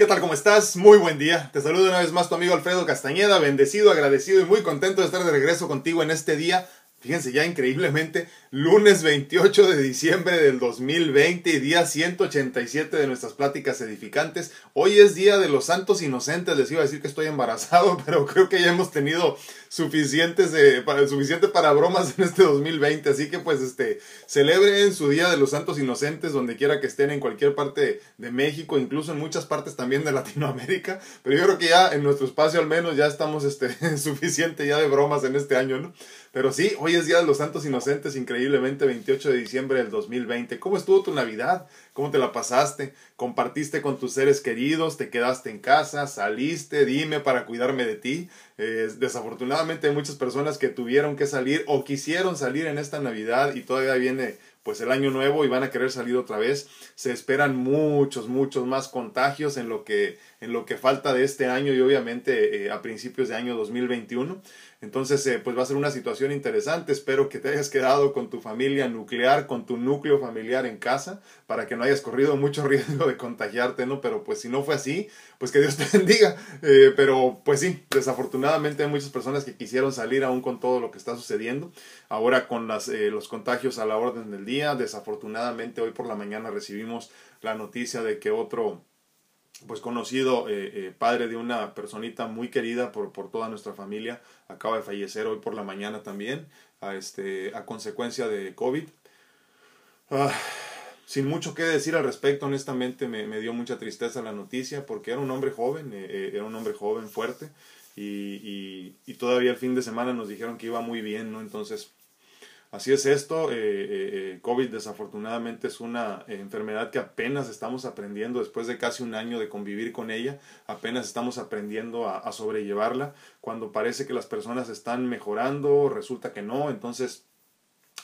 ¿Qué tal? ¿Cómo estás? Muy buen día. Te saludo una vez más tu amigo Alfredo Castañeda, bendecido, agradecido y muy contento de estar de regreso contigo en este día. Fíjense ya increíblemente, lunes 28 de diciembre del 2020 y día 187 de nuestras pláticas edificantes. Hoy es día de los santos inocentes. Les iba a decir que estoy embarazado, pero creo que ya hemos tenido suficientes de, suficiente para bromas en este 2020. Así que pues este, celebren su día de los santos inocentes donde quiera que estén en cualquier parte de México, incluso en muchas partes también de Latinoamérica. Pero yo creo que ya en nuestro espacio al menos ya estamos este, suficiente ya de bromas en este año, ¿no? Pero sí, hoy es Día de los Santos Inocentes, increíblemente 28 de diciembre del 2020. ¿Cómo estuvo tu Navidad? ¿Cómo te la pasaste? ¿Compartiste con tus seres queridos? ¿Te quedaste en casa? ¿Saliste? Dime para cuidarme de ti. Eh, desafortunadamente hay muchas personas que tuvieron que salir o quisieron salir en esta Navidad y todavía viene pues el año nuevo y van a querer salir otra vez. Se esperan muchos, muchos más contagios en lo que, en lo que falta de este año y obviamente eh, a principios de año 2021. Entonces, eh, pues va a ser una situación interesante. Espero que te hayas quedado con tu familia nuclear, con tu núcleo familiar en casa, para que no hayas corrido mucho riesgo de contagiarte, ¿no? Pero pues si no fue así, pues que Dios te bendiga. Eh, pero pues sí, desafortunadamente hay muchas personas que quisieron salir aún con todo lo que está sucediendo. Ahora con las, eh, los contagios a la orden del día, desafortunadamente hoy por la mañana recibimos la noticia de que otro pues conocido eh, eh, padre de una personita muy querida por, por, toda nuestra familia, acaba de fallecer hoy por la mañana también, a, este, a consecuencia de COVID. Ah, sin mucho que decir al respecto, honestamente me, me, dio mucha tristeza la noticia porque era un hombre joven, eh, era un hombre joven, fuerte, y, y, y, todavía el fin de semana nos dijeron que iba muy bien, ¿no? Entonces, Así es esto, eh, eh, eh, COVID desafortunadamente es una enfermedad que apenas estamos aprendiendo después de casi un año de convivir con ella, apenas estamos aprendiendo a, a sobrellevarla, cuando parece que las personas están mejorando, resulta que no, entonces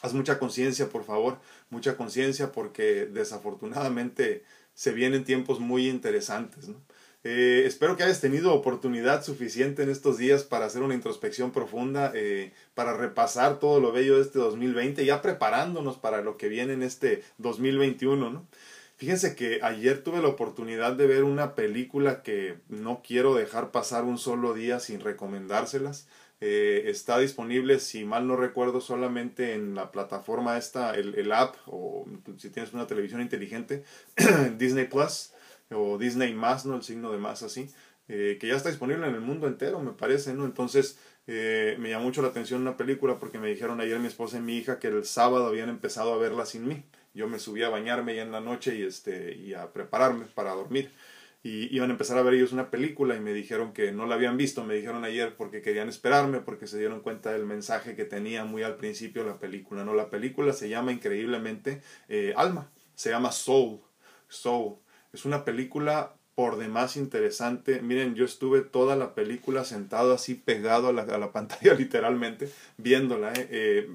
haz mucha conciencia por favor, mucha conciencia porque desafortunadamente se vienen tiempos muy interesantes, ¿no? Eh, espero que hayas tenido oportunidad suficiente en estos días para hacer una introspección profunda, eh, para repasar todo lo bello de este 2020, ya preparándonos para lo que viene en este 2021, ¿no? Fíjense que ayer tuve la oportunidad de ver una película que no quiero dejar pasar un solo día sin recomendárselas. Eh, está disponible, si mal no recuerdo, solamente en la plataforma esta, el, el app, o si tienes una televisión inteligente, Disney Plus o Disney más, ¿no? El signo de más así, eh, que ya está disponible en el mundo entero, me parece, ¿no? Entonces, eh, me llamó mucho la atención una película porque me dijeron ayer mi esposa y mi hija que el sábado habían empezado a verla sin mí. Yo me subí a bañarme ya en la noche y, este, y a prepararme para dormir. Y iban a empezar a ver ellos una película y me dijeron que no la habían visto, me dijeron ayer porque querían esperarme, porque se dieron cuenta del mensaje que tenía muy al principio la película. No, la película se llama increíblemente eh, Alma, se llama Soul, Soul. Es una película por demás interesante. Miren, yo estuve toda la película sentado así pegado a la, a la pantalla literalmente, viéndola. ¿eh? Eh,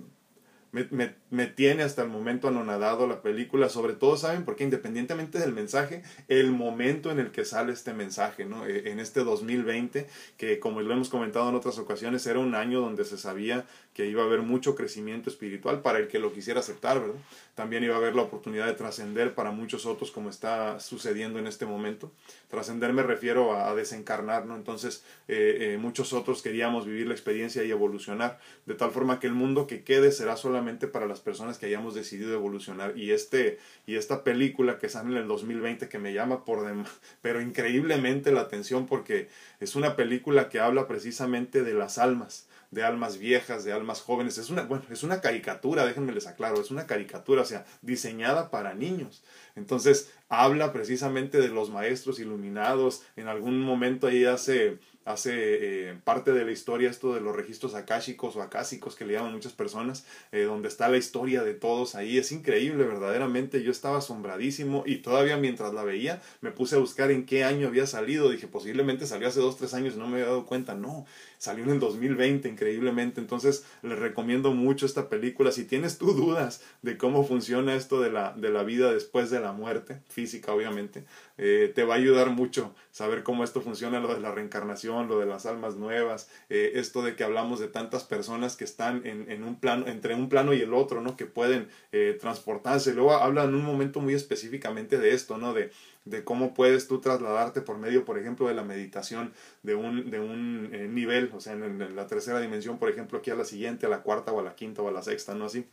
me, me, me, tiene hasta el momento anonadado la película, sobre todo, ¿saben? Porque independientemente del mensaje, el momento en el que sale este mensaje, ¿no? Eh, en este 2020, que como lo hemos comentado en otras ocasiones, era un año donde se sabía que iba a haber mucho crecimiento espiritual para el que lo quisiera aceptar, ¿verdad? También iba a haber la oportunidad de trascender para muchos otros, como está sucediendo en este momento. Trascender me refiero a, a, desencarnar, ¿no? Entonces, eh, eh, muchos otros queríamos vivir la experiencia y evolucionar, de tal forma que el mundo que quede será solamente para las personas que hayamos decidido evolucionar. Y, este, y esta película que sale en el 2020 que me llama por demás, pero increíblemente la atención porque es una película que habla precisamente de las almas de almas viejas, de almas jóvenes. Es una, bueno, es una caricatura, déjenme les aclaro, es una caricatura, o sea, diseñada para niños. Entonces, habla precisamente de los maestros iluminados. En algún momento ahí hace hace eh, parte de la historia esto de los registros akáshicos o acásicos que le llaman muchas personas, eh, donde está la historia de todos ahí. Es increíble, verdaderamente. Yo estaba asombradísimo y todavía mientras la veía me puse a buscar en qué año había salido. Dije, posiblemente salió hace dos, tres años y no me había dado cuenta. No, salió en el 2020, increíblemente. Entonces, les recomiendo mucho esta película. Si tienes tú dudas de cómo funciona esto de la, de la vida después de la muerte, física obviamente, Eh, te va a ayudar mucho saber cómo esto funciona, lo de la reencarnación, lo de las almas nuevas, eh, esto de que hablamos de tantas personas que están en, en, un plano, entre un plano y el otro, ¿no? Que pueden eh, transportarse. Luego habla en un momento muy específicamente de esto, ¿no? De, de cómo puedes tú trasladarte por medio, por ejemplo, de la meditación de un, de un eh, nivel, o sea, en, en, la tercera dimensión, por ejemplo, aquí a la siguiente, a la cuarta o a la quinta o a la sexta, ¿no? Así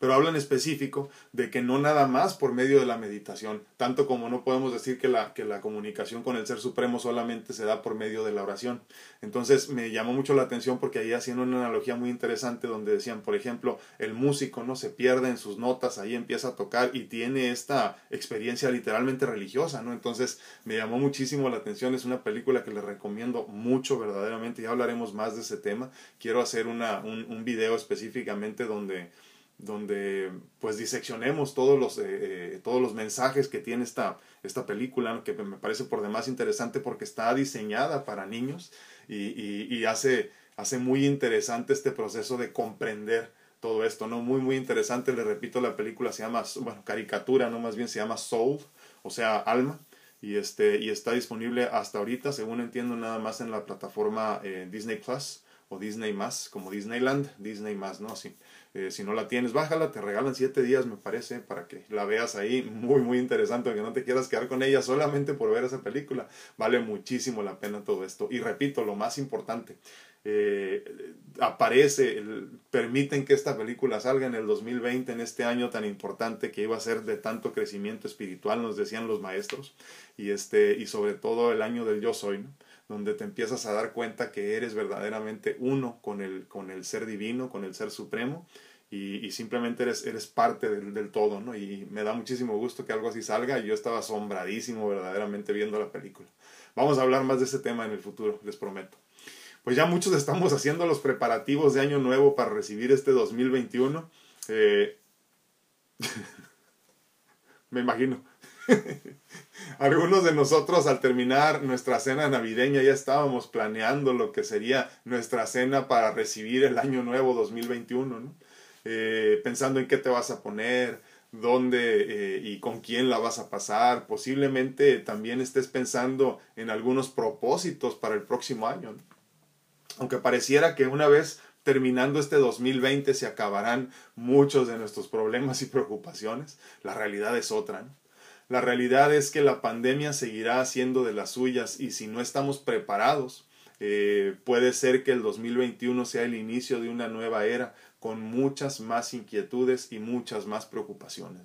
pero habla en específico de que no nada más por medio de la meditación, tanto como no podemos decir que la, que la comunicación con el Ser Supremo solamente se da por medio de la oración. Entonces me llamó mucho la atención porque ahí haciendo una analogía muy interesante donde decían, por ejemplo, el músico no se pierde en sus notas, ahí empieza a tocar y tiene esta experiencia literalmente religiosa, ¿no? Entonces me llamó muchísimo la atención, es una película que les recomiendo mucho verdaderamente, ya hablaremos más de ese tema, quiero hacer una, un, un video específicamente donde donde pues diseccionemos todos los, eh, eh, todos los mensajes que tiene esta, esta película, que me parece por demás interesante porque está diseñada para niños y, y, hace, hace muy interesante este proceso de comprender todo esto, ¿no? Muy, muy interesante, le repito, la película se llama, bueno, caricatura, ¿no? Más bien se llama Soul, o sea, alma, y, este, y está disponible hasta ahorita, según entiendo, nada más en la plataforma eh, Disney Plus o Disney más, como Disneyland, Disney más, ¿no? Sí. Eh, si no la tienes, bájala, te regalan siete días, me parece, para que la veas ahí. Muy, muy interesante, que no te quieras quedar con ella solamente por ver esa película. Vale muchísimo la pena todo esto. Y repito, lo más importante, eh, aparece, permiten que esta película salga en el 2020, en este año tan importante que iba a ser de tanto crecimiento espiritual, nos decían los maestros, y, este, y sobre todo el año del yo soy, ¿no? Donde te empiezas a dar cuenta que eres verdaderamente uno con el, con el ser divino, con el ser supremo, y, y simplemente eres, eres parte del, del, todo, ¿no? Y me da muchísimo gusto que algo así salga, y yo estaba asombradísimo verdaderamente viendo la película. Vamos a hablar más de ese tema en el futuro, les prometo. Pues ya muchos estamos haciendo los preparativos de Año Nuevo para recibir este 2021. Eh... me imagino. Algunos de nosotros al terminar nuestra cena navideña ya estábamos planeando lo que sería nuestra cena para recibir el año nuevo 2021, ¿no? eh, pensando en qué te vas a poner, dónde eh, y con quién la vas a pasar. Posiblemente también estés pensando en algunos propósitos para el próximo año. Aunque pareciera que una vez terminando este 2020 se acabarán muchos de nuestros problemas y preocupaciones, la realidad es otra. ¿no? La realidad es que la pandemia seguirá haciendo de las suyas y si no estamos preparados, eh, puede ser que el 2021 sea el inicio de una nueva era con muchas más inquietudes y muchas más preocupaciones.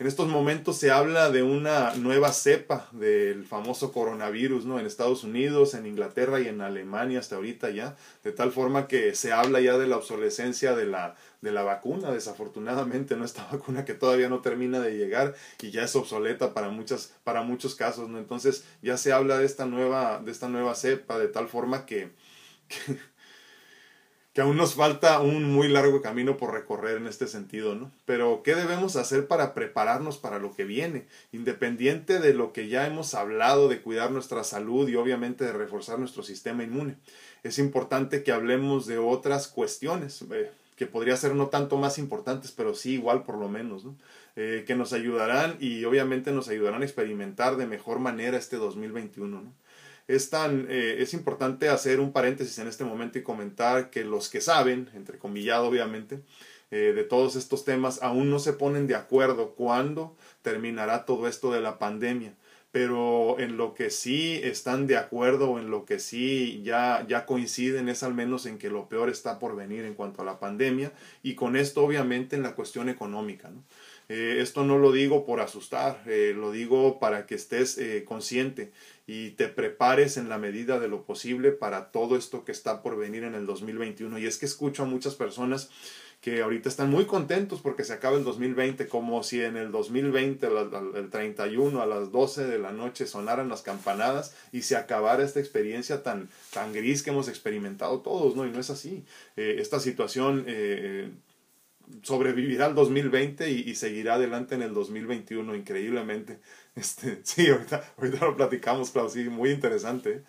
En estos momentos se habla de una nueva cepa del famoso coronavirus, ¿no? En Estados Unidos, en Inglaterra y en Alemania hasta ahorita ya, de tal forma que se habla ya de la obsolescencia de la, de la vacuna, desafortunadamente, ¿no? Esta vacuna que todavía no termina de llegar y ya es obsoleta para muchas, para muchos casos, ¿no? Entonces ya se habla de esta nueva, de esta nueva cepa, de tal forma que, que que aún nos falta un muy largo camino por recorrer en este sentido, ¿no? Pero, ¿qué debemos hacer para prepararnos para lo que viene? Independiente de lo que ya hemos hablado de cuidar nuestra salud y obviamente de reforzar nuestro sistema inmune, es importante que hablemos de otras cuestiones, eh, que podría ser no tanto más importantes, pero sí igual por lo menos, ¿no? Eh, que nos ayudarán y obviamente nos ayudarán a experimentar de mejor manera este 2021, ¿no? Es tan eh, es importante hacer un paréntesis en este momento y comentar que los que saben, entre comillado obviamente, eh, de todos estos temas aún no se ponen de acuerdo cuándo terminará todo esto de la pandemia. Pero en lo que sí están de acuerdo o en lo que sí ya, ya coinciden es al menos en que lo peor está por venir en cuanto a la pandemia y con esto obviamente en la cuestión económica. ¿no? Eh, esto no lo digo por asustar, eh, lo digo para que estés eh, consciente y te prepares en la medida de lo posible para todo esto que está por venir en el 2021. Y es que escucho a muchas personas que ahorita están muy contentos porque se acaba el 2020, como si en el 2020, el 31 a las 12 de la noche sonaran las campanadas y se acabara esta experiencia tan, tan gris que hemos experimentado todos, ¿no? Y no es así. esta situación sobrevivirá al 2020 y, y, seguirá adelante en el 2021 increíblemente. Este, sí, ahorita, ahorita lo platicamos, Claudio, sí, muy interesante.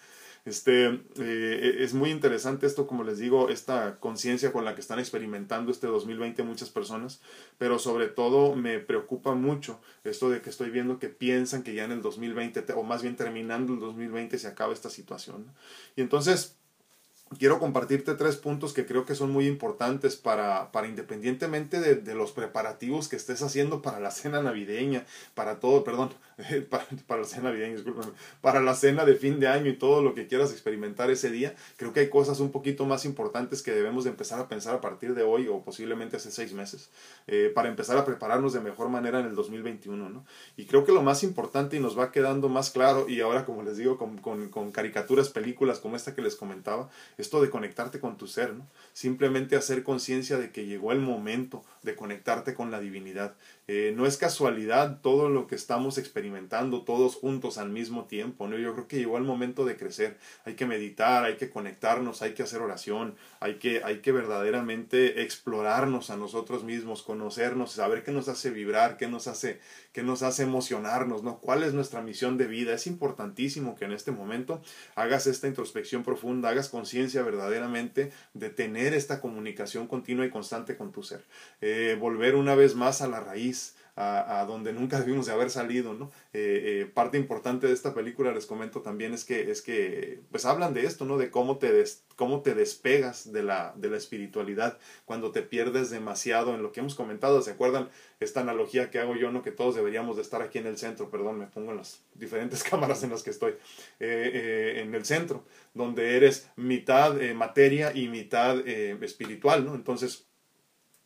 Este, eh, es muy interesante esto, como les digo, esta conciencia con la que están experimentando este 2020 muchas personas, pero sobre todo me preocupa mucho esto de que estoy viendo que piensan que ya en el 2020, o más bien terminando el 2020, se acaba esta situación. Y entonces, quiero compartirte tres puntos que creo que son muy importantes para, para independientemente de, de, los preparativos que estés haciendo para la cena navideña, para todo, perdón, para, la cena para la cena de fin de año y todo lo que quieras experimentar ese día, creo que hay cosas un poquito más importantes que debemos de empezar a pensar a partir de hoy o posiblemente hace seis meses, eh, para empezar a prepararnos de mejor manera en el 2021, ¿no? Y creo que lo más importante y nos va quedando más claro, y ahora como les digo, con, con, con caricaturas, películas como esta que les comentaba, esto de conectarte con tu ser, ¿no? Simplemente hacer conciencia de que llegó el momento de conectarte con la divinidad. Eh, no es casualidad todo lo que estamos experimentando todos juntos al mismo tiempo, ¿no? Yo creo que llegó el momento de crecer. Hay que meditar, hay que conectarnos, hay que hacer oración, hay que, hay que verdaderamente explorarnos a nosotros mismos, conocernos, saber qué nos hace vibrar, qué nos hace, qué nos hace emocionarnos, ¿no? ¿Cuál es nuestra misión de vida? Es importantísimo que en este momento hagas esta introspección profunda, hagas conciencia verdaderamente de tener esta comunicación continua y constante con tu ser. Eh, volver una vez más a la raíz, a, a, donde nunca debimos de haber salido, ¿no? Eh, eh, parte importante de esta película, les comento también, es que, es que pues hablan de esto, ¿no? De cómo te, des, cómo te despegas de la, de la espiritualidad cuando te pierdes demasiado en lo que hemos comentado, ¿se acuerdan? Esta analogía que hago yo, ¿no? Que todos deberíamos de estar aquí en el centro, perdón, me pongo en las diferentes cámaras en las que estoy, eh, en el centro, donde eres mitad materia y mitad espiritual, ¿no? Entonces,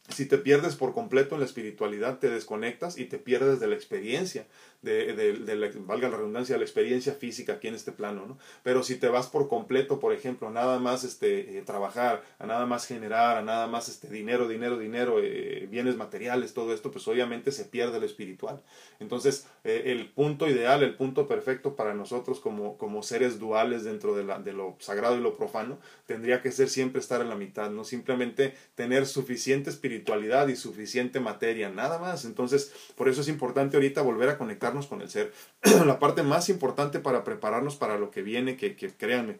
si te pierdes por completo en la espiritualidad, te desconectas y te pierdes de la experiencia de, de, de la, valga la redundancia, la experiencia física aquí en este plano, ¿no? Pero si te vas por completo, por ejemplo, nada más este, eh, trabajar, a nada más generar, a nada más este, dinero, dinero, dinero, eh, bienes materiales, todo esto, pues obviamente se pierde lo espiritual. Entonces, eh, el punto ideal, el punto perfecto para nosotros como, como seres duales dentro de, la, de lo sagrado y lo profano, tendría que ser siempre estar en la mitad, no simplemente tener suficiente espiritualidad y suficiente materia, nada más. Entonces, por eso es importante ahorita volver a conectar con el ser. la parte más importante para prepararnos para lo que viene, que, que créanme,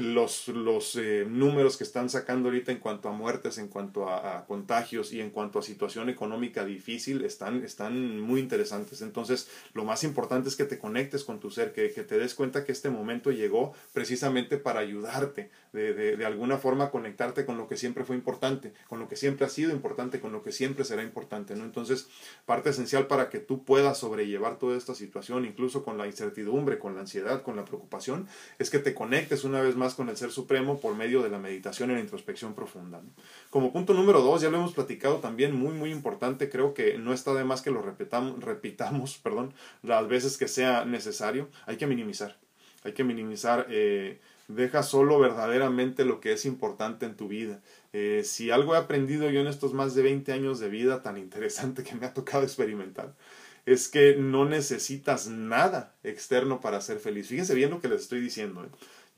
los, los eh, números que están sacando ahorita en cuanto a muertes, en cuanto a, a, contagios y en cuanto a situación económica difícil están, están muy interesantes. Entonces, lo más importante es que te conectes con tu ser, que, que te des cuenta que este momento llegó precisamente para ayudarte, de, de, de, alguna forma conectarte con lo que siempre fue importante, con lo que siempre ha sido importante, con lo que siempre será importante. ¿no? Entonces, parte esencial para que tú puedas sobrellevar toda esta situación, incluso con la incertidumbre, con la ansiedad, con la preocupación, es que te conectes una vez más con el Ser Supremo por medio de la meditación y la introspección profunda. Como punto número dos, ya lo hemos platicado también, muy muy importante, creo que no está de más que lo repitamos, repitamos perdón, las veces que sea necesario, hay que minimizar, hay que minimizar, eh, deja solo verdaderamente lo que es importante en tu vida. Eh, si algo he aprendido yo en estos más de 20 años de vida tan interesante que me ha tocado experimentar, es que no necesitas nada externo para ser feliz. Fíjense bien lo que les estoy diciendo. ¿eh?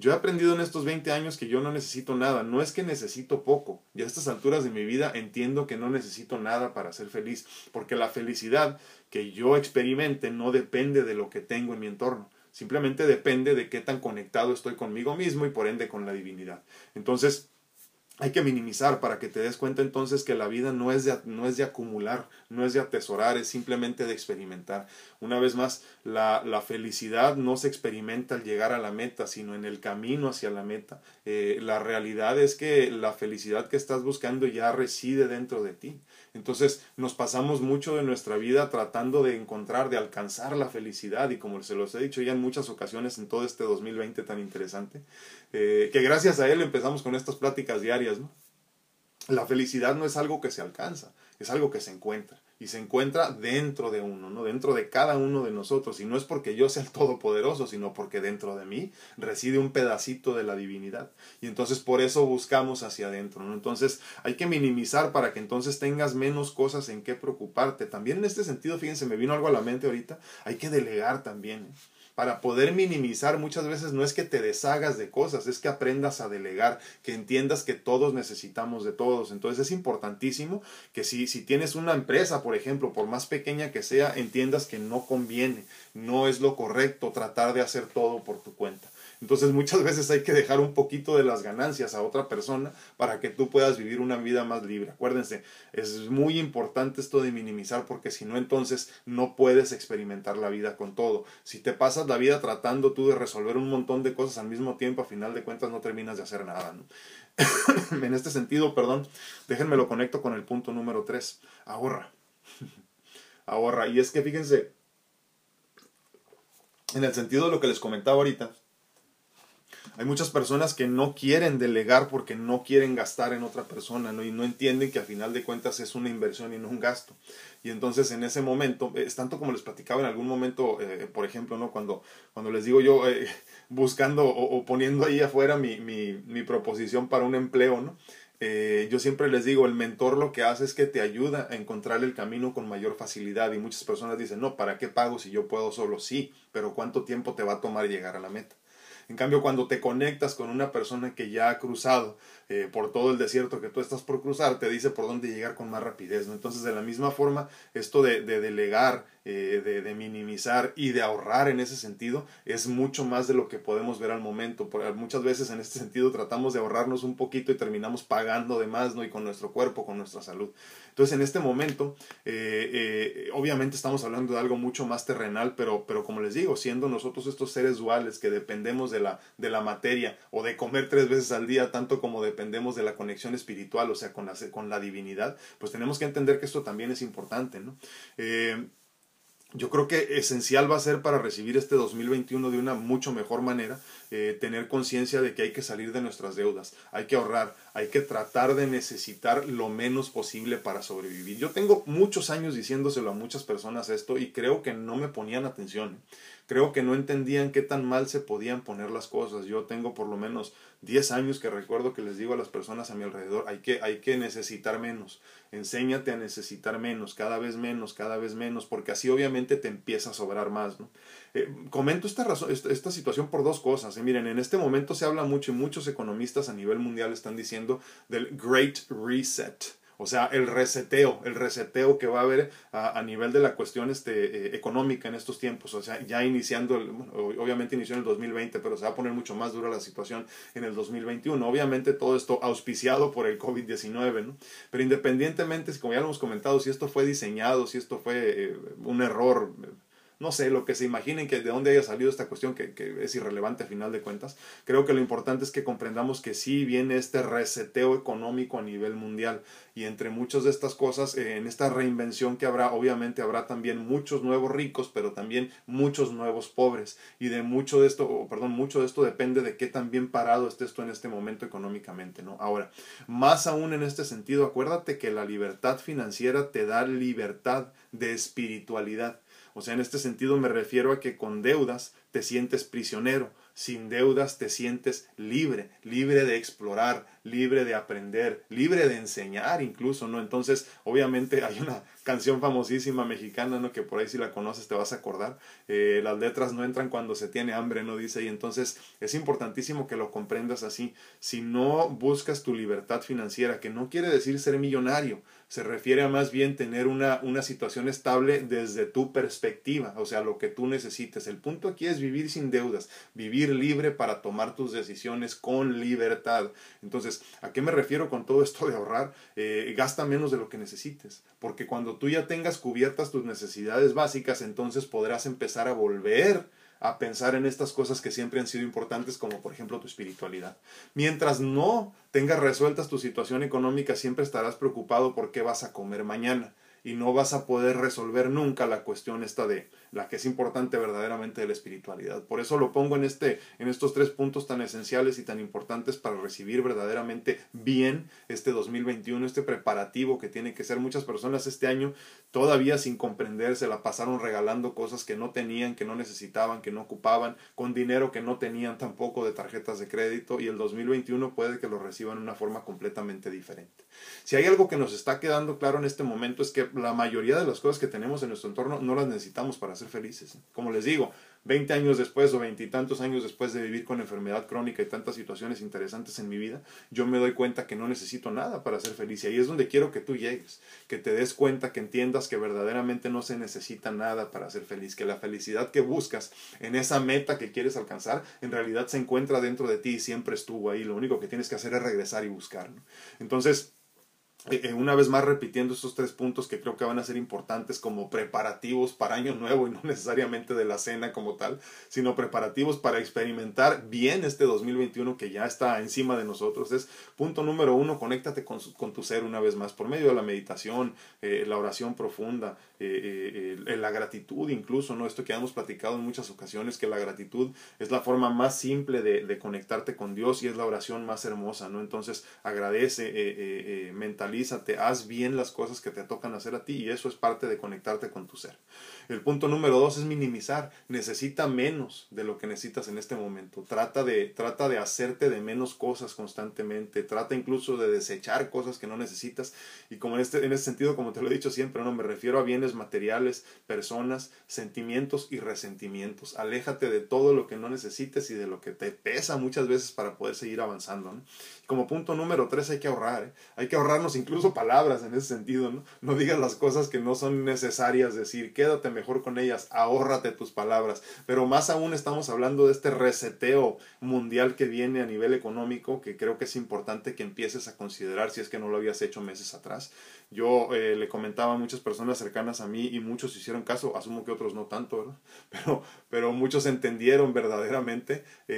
Yo he aprendido en estos 20 años que yo no necesito nada, no es que necesito poco. Y a estas alturas de mi vida entiendo que no necesito nada para ser feliz, porque la felicidad que yo experimente no depende de lo que tengo en mi entorno, simplemente depende de qué tan conectado estoy conmigo mismo y por ende con la divinidad. Entonces, hay que minimizar para que te des cuenta entonces que la vida no es, de, no es de acumular, no es de atesorar, es simplemente de experimentar. Una vez más, la, la felicidad no se experimenta al llegar a la meta, sino en el camino hacia la meta. Eh, la realidad es que la felicidad que estás buscando ya reside dentro de ti. Entonces nos pasamos mucho de nuestra vida tratando de encontrar, de alcanzar la felicidad y como se los he dicho ya en muchas ocasiones en todo este 2020 tan interesante, eh, que gracias a él empezamos con estas pláticas diarias, ¿no? La felicidad no es algo que se alcanza, es algo que se encuentra y se encuentra dentro de uno, ¿no? Dentro de cada uno de nosotros. Y no es porque yo sea el todopoderoso, sino porque dentro de mí reside un pedacito de la divinidad. Y entonces por eso buscamos hacia adentro, ¿no? Entonces hay que minimizar para que entonces tengas menos cosas en qué preocuparte. También en este sentido, fíjense, me vino algo a la mente ahorita, hay que delegar también. ¿eh? Para poder minimizar muchas veces no es que te deshagas de cosas, es que aprendas a delegar, que entiendas que todos necesitamos de todos. Entonces es importantísimo que si, si tienes una empresa, por ejemplo, por más pequeña que sea, entiendas que no conviene, no es lo correcto tratar de hacer todo por tu cuenta. Entonces muchas veces hay que dejar un poquito de las ganancias a otra persona para que tú puedas vivir una vida más libre. Acuérdense, es muy importante esto de minimizar porque si no entonces no puedes experimentar la vida con todo. Si te pasas la vida tratando tú de resolver un montón de cosas al mismo tiempo, a final de cuentas no terminas de hacer nada. en este sentido, perdón, déjenme lo conecto con el punto número 3. Ahorra. Ahorra. Y es que fíjense, en el sentido de lo que les comentaba ahorita, hay muchas personas que no quieren delegar porque no quieren gastar en otra persona y no entienden que a final de cuentas es una inversión y no un gasto. Y entonces en ese momento, es tanto como les platicaba en algún momento, eh, por ejemplo, ¿no? cuando, cuando les digo yo eh, buscando o, poniendo ahí afuera mi, mi, proposición para un empleo, ¿no? Eh, yo siempre les digo, el mentor lo que hace es que te ayuda a encontrar el camino con mayor facilidad y muchas personas dicen, no, ¿para qué pago si yo puedo solo? Sí, pero ¿cuánto tiempo te va a tomar llegar a la meta? En cambio, cuando te conectas con una persona que ya ha cruzado eh, por todo el desierto que tú estás por cruzar, te dice por dónde llegar con más rapidez. ¿no? Entonces, de la misma forma, esto de, de delegar, eh, de, de, minimizar y de ahorrar en ese sentido es mucho más de lo que podemos ver al momento. muchas veces en este sentido tratamos de ahorrarnos un poquito y terminamos pagando de más, ¿no? Y con nuestro cuerpo, con nuestra salud. Entonces, en este momento, eh, obviamente estamos hablando de algo mucho más terrenal, pero, pero como les digo, siendo nosotros estos seres duales que dependemos de la, de la materia o de comer tres veces al día, tanto como dependemos de la conexión espiritual, o sea, con la, con la divinidad, pues tenemos que entender que esto también es importante, ¿no? Eh, yo creo que esencial va a ser para recibir este 2021 de una mucho mejor manera, eh, tener conciencia de que hay que salir de nuestras deudas, hay que ahorrar, hay que tratar de necesitar lo menos posible para sobrevivir. Yo tengo muchos años diciéndoselo a muchas personas esto y creo que no me ponían atención creo que no entendían qué tan mal se podían poner las cosas. Yo tengo por lo menos 10 años que recuerdo que les digo a las personas a mi alrededor, hay que, hay que necesitar menos, enséñate a necesitar menos, cada vez menos, cada vez menos, porque así obviamente te empieza a sobrar más. ¿no? Eh, comento esta, razón, esta, situación por dos cosas. Miren, en este momento se habla mucho y muchos economistas a nivel mundial están diciendo del Great Reset. O sea, el reseteo, el reseteo que va a haber a, nivel de la cuestión este, eh, económica en estos tiempos. O sea, ya iniciando, obviamente inició en el 2020, pero se va a poner mucho más dura la situación en el 2021. Obviamente todo esto auspiciado por el COVID-19, ¿no? Pero independientemente, como ya lo hemos comentado, si esto fue diseñado, si esto fue eh, un error no sé, lo que se imaginen que de dónde haya salido esta cuestión que, que, es irrelevante a final de cuentas. Creo que lo importante es que comprendamos que sí viene este reseteo económico a nivel mundial y entre muchas de estas cosas, eh, en esta reinvención que habrá, obviamente habrá también muchos nuevos ricos, pero también muchos nuevos pobres y de mucho de esto, perdón, mucho de esto depende de qué tan bien parado esté esto en este momento económicamente, ¿no? Ahora, más aún en este sentido, acuérdate que la libertad financiera te da libertad de espiritualidad. O sea, en este sentido me refiero a que con deudas te sientes prisionero, sin deudas te sientes libre, libre de explorar, libre de aprender, libre de enseñar incluso, ¿no? Entonces, obviamente hay una canción famosísima mexicana, ¿no? Que por ahí si la conoces te vas a acordar. Eh, las letras no entran cuando se tiene hambre, ¿no? Dice, y entonces es importantísimo que lo comprendas así. Si no buscas tu libertad financiera, que no quiere decir ser millonario, se refiere a más bien tener una, una situación estable desde tu perspectiva, o sea, lo que tú necesites. El punto aquí es vivir sin deudas, vivir libre para tomar tus decisiones con libertad. Entonces, ¿a qué me refiero con todo esto de ahorrar? Eh, gasta menos de lo que necesites, porque cuando tú ya tengas cubiertas tus necesidades básicas, entonces podrás empezar a volver a pensar en estas cosas que siempre han sido importantes, como por ejemplo tu espiritualidad. Mientras no tengas resueltas tu situación económica, siempre estarás preocupado por qué vas a comer mañana y no vas a poder resolver nunca la cuestión esta de la que es importante verdaderamente de la espiritualidad. Por eso lo pongo en, este, en estos tres puntos tan esenciales y tan importantes para recibir verdaderamente bien este 2021, este preparativo que tiene que ser. Muchas personas este año todavía sin comprender se la pasaron regalando cosas que no tenían, que no necesitaban, que no ocupaban, con dinero que no tenían tampoco de tarjetas de crédito y el 2021 puede que lo reciban de una forma completamente diferente. Si hay algo que nos está quedando claro en este momento es que la mayoría de las cosas que tenemos en nuestro entorno no las necesitamos para hacer felices. Como les digo, 20 años después o veintitantos años después de vivir con enfermedad crónica y tantas situaciones interesantes en mi vida, yo me doy cuenta que no necesito nada para ser feliz. Y ahí es donde quiero que tú llegues, que te des cuenta, que entiendas que verdaderamente no se necesita nada para ser feliz, que la felicidad que buscas en esa meta que quieres alcanzar, en realidad se encuentra dentro de ti y siempre estuvo ahí. Lo único que tienes que hacer es regresar y buscar. Entonces, eh, eh, una vez más repitiendo estos tres puntos que creo que van a ser importantes como preparativos para Año Nuevo y no necesariamente de la cena como tal, sino preparativos para experimentar bien este 2021 que ya está encima de nosotros. Es punto número uno, conéctate con, con tu ser una vez más por medio de la meditación, eh, la oración profunda, la gratitud incluso, ¿no? Esto que hemos platicado en muchas ocasiones, que la gratitud es la forma más simple de, de conectarte con Dios y es la oración más hermosa, ¿no? Entonces agradece mentalmente haz bien las cosas que te tocan hacer a ti y eso es parte de conectarte con tu ser. El punto número dos es minimizar. Necesita menos de lo que necesitas en este momento. Trata de, trata de hacerte de menos cosas constantemente. Trata incluso de desechar cosas que no necesitas. Y como en este, en ese sentido, como te lo he dicho siempre, no me refiero a bienes materiales, personas, sentimientos y resentimientos. Aléjate de todo lo que no necesites y de lo que te pesa muchas veces para poder seguir avanzando. Como punto número tres hay que ahorrar. ¿eh? Hay que ahorrarnos incluso palabras en ese sentido. ¿no? digas las cosas que no son necesarias decir. Quédate mejor con ellas, ahórrate tus palabras. Pero más aún estamos hablando de este reseteo mundial que viene a nivel económico, que creo que es importante que empieces a considerar si es que no lo habías hecho meses atrás. Yo eh, le comentaba a muchas personas cercanas a mí y muchos hicieron caso, asumo que otros no tanto, pero, pero muchos entendieron verdaderamente eh,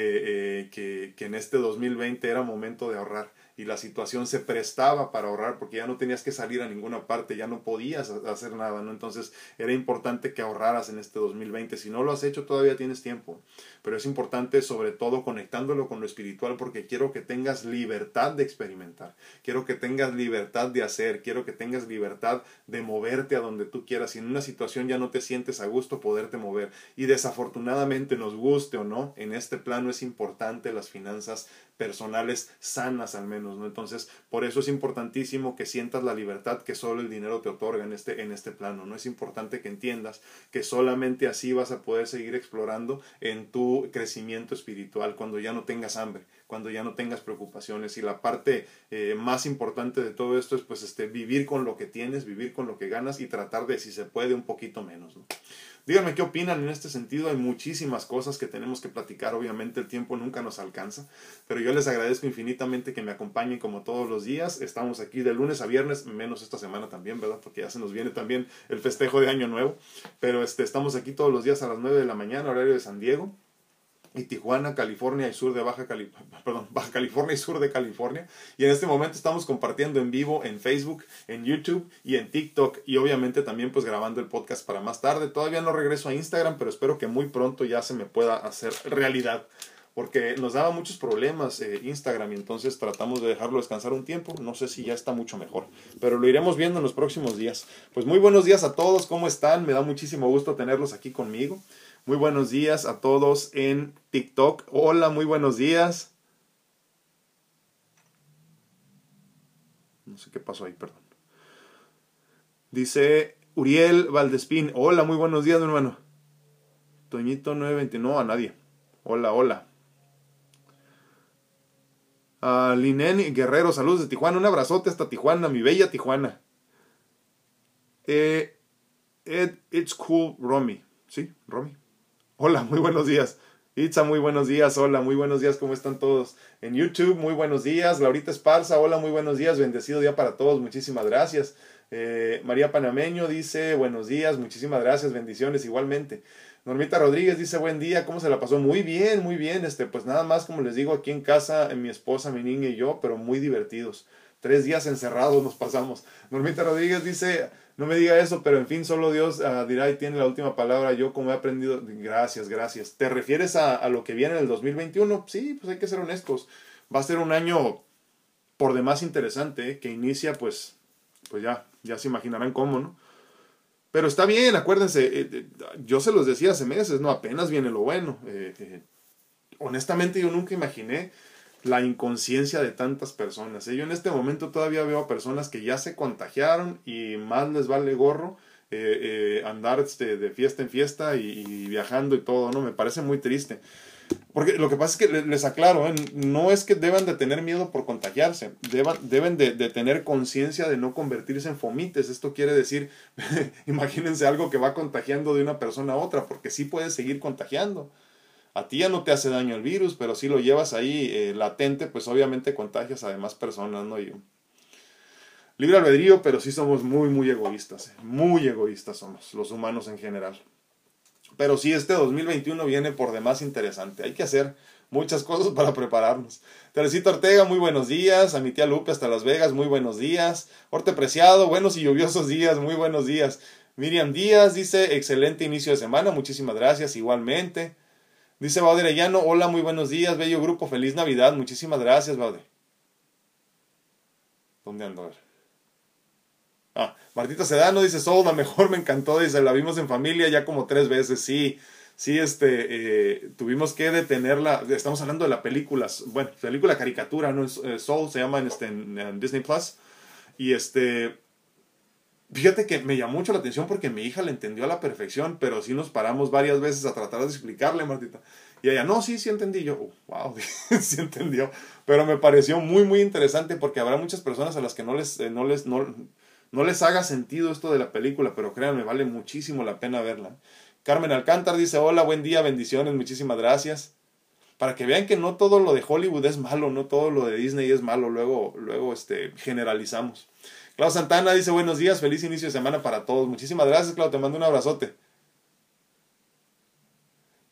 eh, que, que en este 2020 era momento de ahorrar y la situación se prestaba para ahorrar porque ya no tenías que salir a ninguna parte, ya no podías hacer nada, ¿no? Entonces era importante que ahorraras en este 2020. Si no lo has hecho, todavía tienes tiempo. Pero es importante sobre todo conectándolo con lo espiritual porque quiero que tengas libertad de experimentar, quiero que tengas libertad de hacer, quiero que tengas libertad de moverte a donde tú quieras. Si en una situación ya no te sientes a gusto, poderte mover. Y desafortunadamente, nos guste o no, en este plano es importante las finanzas personales sanas al menos, ¿no? Entonces, por eso es importantísimo que sientas la libertad que solo el dinero te otorga en este, en este plano, ¿no? Es importante que entiendas que solamente así vas a poder seguir explorando en tu crecimiento espiritual cuando ya no tengas hambre, cuando ya no tengas preocupaciones y la parte eh, más importante de todo esto es pues este, vivir con lo que tienes, vivir con lo que ganas y tratar de si se puede un poquito menos, ¿no? Díganme qué opinan en este sentido. Hay muchísimas cosas que tenemos que platicar. Obviamente el tiempo nunca nos alcanza. Pero yo les agradezco infinitamente que me acompañen como todos los días. Estamos aquí de lunes a viernes, menos esta semana también, ¿verdad? Porque ya se nos viene también el festejo de Año Nuevo. Pero este, estamos aquí todos los días a las 9 de la mañana, horario de San Diego y Tijuana, California y sur de Baja, perdón, Baja California y sur de California. Y en este momento estamos compartiendo en vivo en Facebook, en YouTube y en TikTok y obviamente también pues grabando el podcast para más tarde. Todavía no regreso a Instagram, pero espero que muy pronto ya se me pueda hacer realidad. Porque nos daba muchos problemas eh, Instagram y entonces tratamos de dejarlo descansar un tiempo. No sé si ya está mucho mejor, pero lo iremos viendo en los próximos días. Pues muy buenos días a todos, ¿cómo están? Me da muchísimo gusto tenerlos aquí conmigo. Muy buenos días a todos en TikTok. Hola, muy buenos días. No sé qué pasó ahí, perdón. Dice Uriel Valdespín. Hola, muy buenos días, mi hermano. Toñito 920. No, a nadie. Hola, hola. Uh, Linen Guerrero, saludos de Tijuana. Un abrazote hasta Tijuana, mi bella Tijuana. Eh, it's cool, Romy. ¿Sí? Romy. Hola, muy buenos días. Itza, muy buenos días. Hola, muy buenos días. ¿Cómo están todos? En YouTube, muy buenos días. Laurita Esparza, hola, muy buenos días. Bendecido día para todos. Muchísimas gracias. Eh, María Panameño dice buenos días. Muchísimas gracias. Bendiciones igualmente. Normita Rodríguez dice buen día. ¿Cómo se la pasó? Muy bien, muy bien. Este, pues nada más, como les digo, aquí en casa, en mi esposa, mi niña y yo, pero muy divertidos. Tres días encerrados nos pasamos. Normita Rodríguez dice no me diga eso, pero en fin, solo Dios uh, dirá y tiene la última palabra. Yo como he aprendido, gracias, gracias. ¿Te refieres a, a, lo que viene en el 2021? Sí, pues hay que ser honestos. Va a ser un año por demás interesante, ¿eh? que inicia pues, pues ya, ya se imaginarán cómo, ¿no? Pero está bien, acuérdense, eh, eh, yo se los decía hace meses, ¿no? Apenas viene lo bueno. honestamente yo nunca imaginé la inconsciencia de tantas personas. ¿eh? Yo en este momento todavía veo a personas que ya se contagiaron y más les vale gorro eh, andar este, de fiesta en fiesta y, viajando y todo, ¿no? Me parece muy triste. Porque lo que pasa es que les aclaro, ¿eh? no es que deban de tener miedo por contagiarse, deben de, de tener conciencia de no convertirse en fomites. Esto quiere decir, imagínense algo que va contagiando de una persona a otra, porque sí puede seguir contagiando. A ti ya no te hace daño el virus, pero si lo llevas ahí eh, latente, pues obviamente contagias a demás personas, ¿no? Y, libre albedrío, pero sí somos muy, muy egoístas, ¿eh? muy egoístas somos, los humanos en general. Pero sí, este 2021 viene por demás interesante. Hay que hacer muchas cosas para prepararnos. Teresita Ortega, muy buenos días. A mi tía Lupe hasta Las Vegas, muy buenos días. Orte Preciado, buenos y lluviosos días, muy buenos días. Miriam Díaz dice, excelente inicio de semana, muchísimas gracias, igualmente. Dice Baude Arellano, hola, muy buenos días, bello grupo, feliz Navidad, muchísimas gracias, Baude. ¿Dónde ando? A ver. Ah, Martita Sedano dice, la mejor, me encantó, dice, la vimos en familia ya como tres veces, sí, sí, este, eh, tuvimos que detenerla, estamos hablando de la película, bueno, película caricatura, ¿no? Eh, Soul se llama en, este, en, Disney Plus, y este, fíjate que me llamó mucho la atención porque mi hija la entendió a la perfección, pero sí nos paramos varias veces a tratar de explicarle, Martita, y ella, no, sí, sí entendí. Yo, oh, wow, sí entendió. Pero me pareció muy, muy interesante porque habrá muchas personas a las que no les, eh, no les, no, no les haga sentido esto de la película, pero créanme, vale muchísimo la pena verla. Carmen Alcántar dice, hola, buen día, bendiciones, muchísimas gracias. Para que vean que no todo lo de Hollywood es malo, no todo lo de Disney es malo, luego, luego este, generalizamos. Clau Santana dice, buenos días, feliz inicio de semana para todos. Muchísimas gracias, Clau, te mando un abrazote.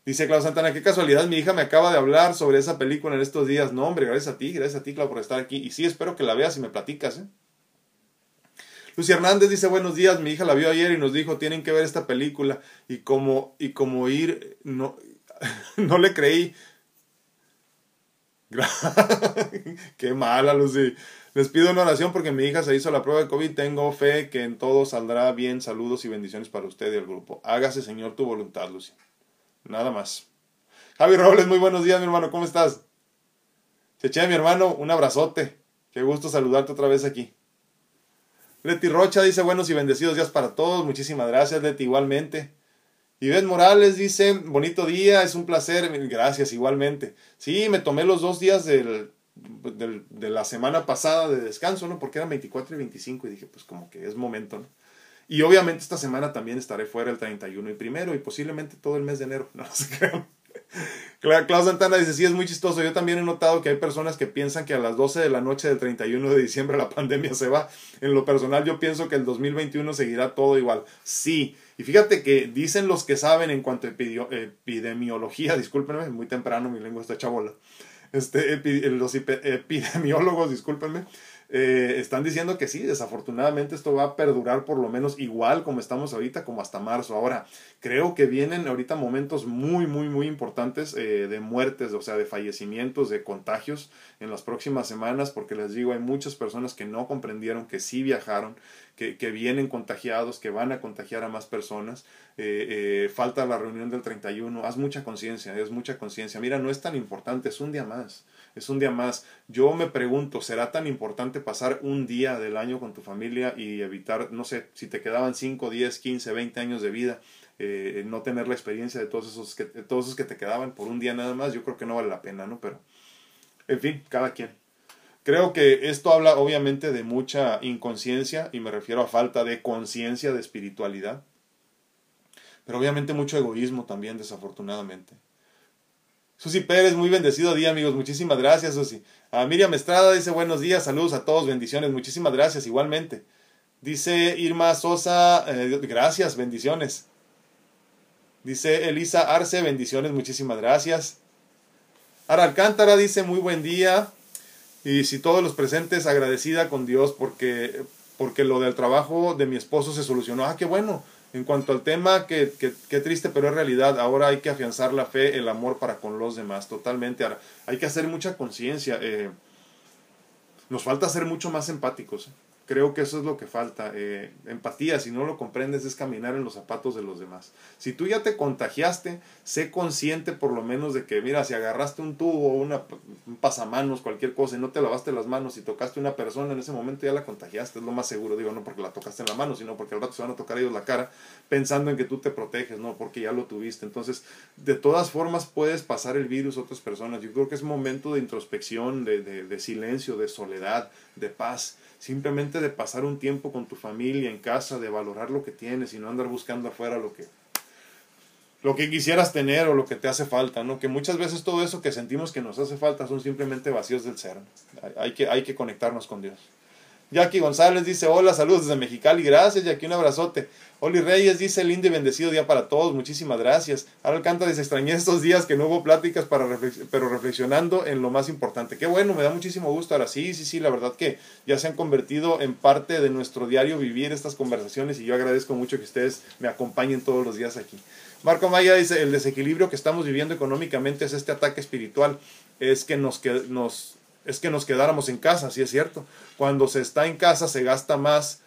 Dice Clau Santana, qué casualidad, mi hija me acaba de hablar sobre esa película en estos días. No, hombre, gracias a ti, gracias a ti, Clau, por estar aquí. Y sí, espero que la veas y me platicas, ¿eh? Lucy Hernández dice buenos días, mi hija la vio ayer y nos dijo tienen que ver esta película y como, y como ir, no, no le creí. Qué mala, Lucy. Les pido una oración porque mi hija se hizo la prueba de COVID. Tengo fe que en todo saldrá bien. Saludos y bendiciones para usted y el grupo. Hágase, Señor, tu voluntad, Lucy. Nada más. Javi Robles, muy buenos días, mi hermano. ¿Cómo estás? Cheche, mi hermano, un abrazote. Qué gusto saludarte otra vez aquí. Leti Rocha dice buenos y bendecidos días para todos. Muchísimas gracias, Leti, igualmente. Ivette Morales dice, bonito día, es un placer. Gracias, igualmente. Sí, me tomé los dos días del, de la semana pasada de descanso, ¿no? Porque eran 24 y 25 y dije, pues como que es momento, ¿no? Y obviamente esta semana también estaré fuera el 31 y primero y posiblemente todo el mes de enero. No, se crean. Claudio Santana dice, sí, es muy chistoso. Yo también he notado que hay personas que piensan que a las 12 de la noche del 31 de diciembre la pandemia se va. En lo personal yo pienso que el 2021 seguirá todo igual. Sí. Y fíjate que dicen los que saben en cuanto a epidemiología, discúlpenme, muy temprano mi lengua está chabola. Este, los epidemiólogos, discúlpenme, eh, están diciendo que sí, desafortunadamente esto va a perdurar por lo menos igual como estamos ahorita, como hasta marzo. Ahora, creo que vienen ahorita momentos muy, muy, muy importantes eh, de muertes, o sea, de fallecimientos, de contagios en las próximas semanas, porque les digo, hay muchas personas que no comprendieron, que sí viajaron, que, que vienen contagiados, que van a contagiar a más personas. Eh, falta la reunión del 31, haz mucha conciencia, es mucha conciencia. Mira, no es tan importante, es un día más es un día más. Yo me pregunto, ¿será tan importante pasar un día del año con tu familia y evitar, no sé, si te quedaban 5, 10, 15, 20 años de vida, eh, no tener la experiencia de todos esos, que, todos esos que te quedaban por un día nada más? Yo creo que no vale la pena, ¿no? Pero, en fin, cada quien. Creo que esto habla obviamente de mucha inconsciencia y me refiero a falta de conciencia de espiritualidad, pero obviamente mucho egoísmo también, desafortunadamente. Susi Pérez, muy bendecido día, amigos. Muchísimas gracias, Susi. A Miriam Estrada dice buenos días, saludos a todos, bendiciones. Muchísimas gracias, igualmente. Dice Irma Sosa, eh, gracias, bendiciones. Dice Elisa Arce, bendiciones, muchísimas gracias. Ara Alcántara dice muy buen día. Y si todos los presentes, agradecida con Dios porque, porque lo del trabajo de mi esposo se solucionó. Ah, qué bueno. En cuanto al tema, qué, triste, pero es realidad. Ahora hay que afianzar la fe, el amor para con los demás, totalmente. Ahora, hay que hacer mucha conciencia. Eh, nos falta ser mucho más empáticos. Creo que eso es lo que falta. Eh, empatía, si no lo comprendes, es caminar en los zapatos de los demás. Si tú ya te contagiaste, sé consciente por lo menos de que, mira, si agarraste un tubo, una, un pasamanos, cualquier cosa, y no te lavaste las manos y tocaste a una persona, en ese momento ya la contagiaste, es lo más seguro. Digo, no porque la tocaste en la mano, sino porque al rato se van a tocar ellos la cara pensando en que tú te proteges, no porque ya lo tuviste. Entonces, de todas formas, puedes pasar el virus a otras personas. Yo creo que es momento de introspección, de, silencio, de soledad, de paz simplemente de pasar un tiempo con tu familia en casa, de valorar lo que tienes y no andar buscando afuera lo que lo que quisieras tener o lo que te hace falta, ¿no? Que muchas veces todo eso que sentimos que nos hace falta son simplemente vacíos del ser. Hay que, hay que conectarnos con Dios. Jackie González dice, hola, saludos desde Mexicali, gracias Jackie, un abrazote. Oli Reyes dice, lindo y bendecido día para todos, muchísimas gracias. Ahora Alcántara dice, extrañé estos días que no hubo pláticas, para pero reflexionando en lo más importante. Qué bueno, me da muchísimo gusto. Ahora sí, sí, sí, la verdad que ya se han convertido en parte de nuestro diario vivir estas conversaciones y yo agradezco mucho que ustedes me acompañen todos los días aquí. Marco Maya dice, el desequilibrio que estamos viviendo económicamente es este ataque espiritual, es que nos, nos es que nos quedáramos en casa, sí es cierto. Cuando se está en casa se gasta más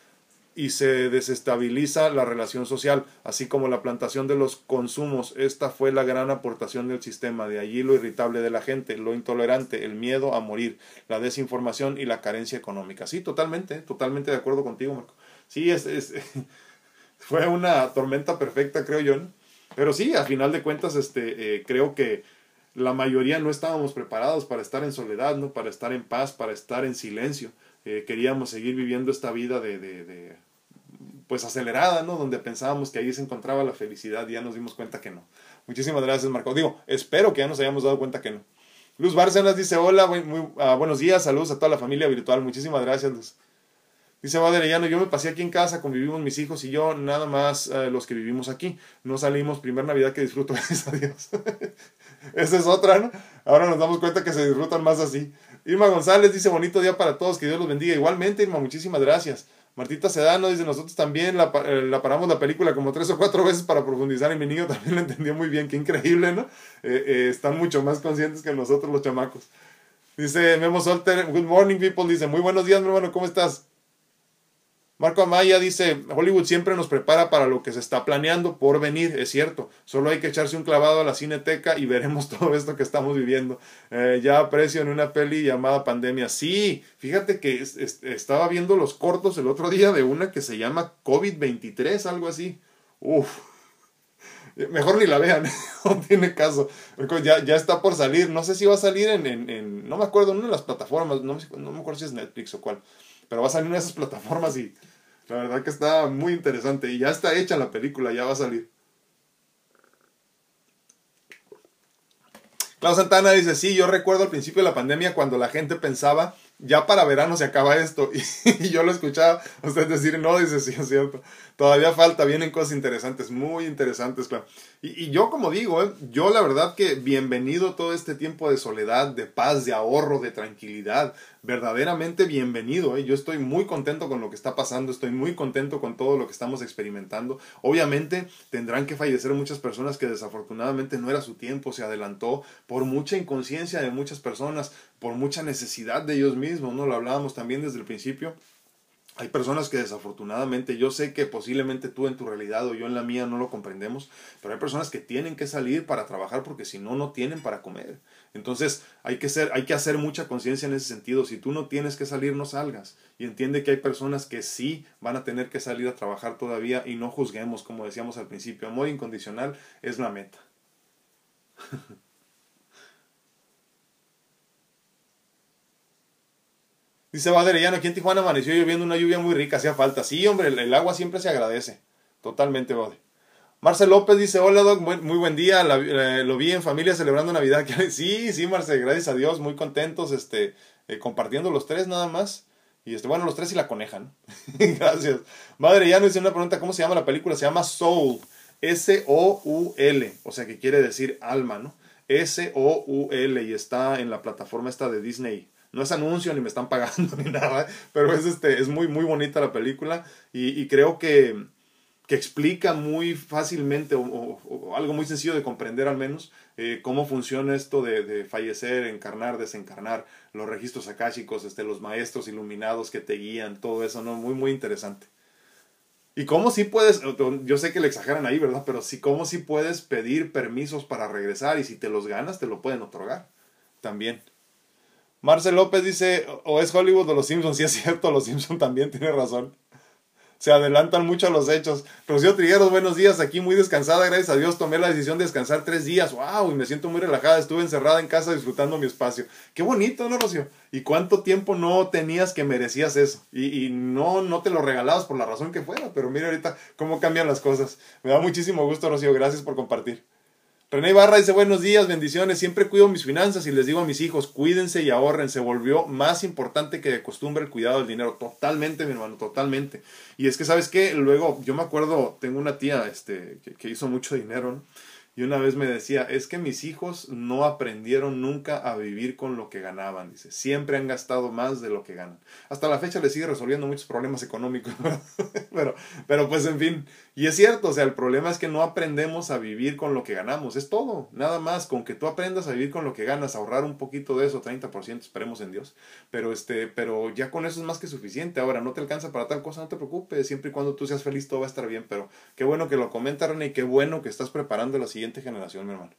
y se desestabiliza la relación social, así como la plantación de los consumos. Esta fue la gran aportación del sistema, de allí lo irritable de la gente, lo intolerante, el miedo a morir, la desinformación y la carencia económica. Sí, totalmente, totalmente de acuerdo contigo, Marco. Sí, es, es fue una tormenta perfecta, creo yo. Pero sí, a final de cuentas, este, eh, creo que la mayoría no estábamos preparados para estar en soledad, ¿no? para estar en paz, para estar en silencio. Eh, queríamos seguir viviendo esta vida de, de, de, pues acelerada, ¿no? Donde pensábamos que ahí se encontraba la felicidad y ya nos dimos cuenta que no. Muchísimas gracias, Marco. Digo, espero que ya nos hayamos dado cuenta que no. Luz Bárcenas dice, hola, ah, buenos días, saludos a toda la familia virtual. Muchísimas gracias, Luz. Dice Vaderellano, yo me pasé aquí en casa, convivimos mis hijos y yo, nada más eh, los que vivimos aquí. No salimos, primer Navidad que disfruto, gracias a Dios. Esa es otra, ¿no? Ahora nos damos cuenta que se disfrutan más así. Irma González dice, bonito día para todos, que Dios los bendiga. Igualmente, Irma, muchísimas gracias. Martita Sedano dice, nosotros también la, eh, paramos la película como tres o cuatro veces para profundizar y mi niño también lo entendió muy bien, qué increíble, ¿no? Eh, están mucho más conscientes que nosotros los chamacos. Dice Memo Solter, good morning people, dice, muy buenos días mi hermano, ¿cómo estás? Marco Amaya dice, Hollywood siempre nos prepara para lo que se está planeando por venir, es cierto, solo hay que echarse un clavado a la cineteca y veremos todo esto que estamos viviendo. Eh, ya aprecio en una peli llamada Pandemia. Sí, fíjate que estaba viendo los cortos el otro día de una que se llama COVID-23, algo así. Uf, mejor ni la vean, no tiene caso. Ya, ya está por salir, no sé si va a salir en, en, no me acuerdo, en una de las plataformas, no, no me acuerdo si es Netflix o cuál pero va a salir en esas plataformas y la verdad que está muy interesante. Y ya está hecha la película, ya va a salir. Klaus Santana dice, sí, yo recuerdo al principio de la pandemia cuando la gente pensaba ya para verano se acaba esto. Y, yo lo escuchaba usted decir, no, dice, sí, es cierto. Todavía falta, vienen cosas interesantes, muy interesantes, claro. Y, yo como digo, ¿eh? yo la verdad que bienvenido todo este tiempo de soledad, de paz, de ahorro, de tranquilidad. Verdaderamente bienvenido. ¿eh? Yo estoy muy contento con lo que está pasando, estoy muy contento con todo lo que estamos experimentando. Obviamente tendrán que fallecer muchas personas que desafortunadamente no era su tiempo, se adelantó por mucha inconsciencia de muchas personas, por mucha necesidad de ellos mismos, ¿no? Lo hablábamos también desde el principio. Hay personas que desafortunadamente, yo sé que posiblemente tú en tu realidad o yo en la mía no lo comprendemos, pero hay personas que tienen que salir para trabajar porque si no, no tienen para comer. Entonces hay que, ser, hay que hacer mucha conciencia en ese sentido. Si tú no tienes que salir, no salgas. Y entiende que hay personas que sí van a tener que salir a trabajar todavía y no juzguemos, como decíamos al principio. Amor incondicional es la meta. Dice Baderellano, aquí en Tijuana amaneció lloviendo una lluvia muy rica, hacía falta. Sí, hombre, el, agua siempre se agradece. Totalmente, Bade. Marcel López dice, hola Doc, muy, buen día, eh, lo vi en familia celebrando Navidad. sí, sí, Marcel, gracias a Dios, muy contentos, este, eh, compartiendo los tres nada más. Y este, bueno, los tres y la coneja, ¿no? gracias. Madre, ya hice una pregunta, ¿cómo se llama la película? Se llama Soul, S-O-U-L, o sea que quiere decir alma, ¿no? S-O-U-L y está en la plataforma esta de Disney no es anuncio ni me están pagando ni nada, pero es, este, es muy, muy bonita la película y, creo que que explica muy fácilmente o, algo muy sencillo de comprender al menos eh, cómo funciona esto de, de, fallecer, encarnar, desencarnar, los registros akáshicos, este, los maestros iluminados que te guían, todo eso, ¿no? Muy, muy interesante. Y cómo sí puedes, yo sé que le exageran ahí, ¿verdad? Pero sí, cómo sí puedes pedir permisos para regresar y si te los ganas, te lo pueden otorgar también. Marcel López dice, o es Hollywood o los Simpsons, sí es cierto, los Simpsons también tiene razón se adelantan mucho a los hechos. Rocío Trigueros, buenos días, aquí muy descansada, gracias a Dios tomé la decisión de descansar tres días, wow, y me siento muy relajada, estuve encerrada en casa disfrutando mi espacio. Qué bonito, ¿no, Rocío? ¿Y cuánto tiempo no tenías que merecías eso? Y, y no, no te lo regalabas por la razón que fuera, pero mira ahorita cómo cambian las cosas. Me da muchísimo gusto, Rocío, gracias por compartir. René Barra dice buenos días, bendiciones, siempre cuido mis finanzas y les digo a mis hijos, cuídense y ahorren, se volvió más importante que de costumbre el cuidado del dinero, totalmente mi hermano, totalmente. Y es que, ¿sabes qué? Luego, yo me acuerdo, tengo una tía este, que, hizo mucho dinero. Y una vez me decía, es que mis hijos no aprendieron nunca a vivir con lo que ganaban, dice, siempre han gastado más de lo que ganan. Hasta la fecha le sigue resolviendo muchos problemas económicos, pero, pero pues en fin, y es cierto, o sea, el problema es que no aprendemos a vivir con lo que ganamos, es todo, nada más, con que tú aprendas a vivir con lo que ganas, ahorrar un poquito de eso, 30%, esperemos en Dios, pero este, pero ya con eso es más que suficiente, ahora no te alcanza para tal cosa, no te preocupes, siempre y cuando tú seas feliz todo va a estar bien, pero qué bueno que lo comenta René y qué bueno que estás preparando la siguiente generación, mi hermano.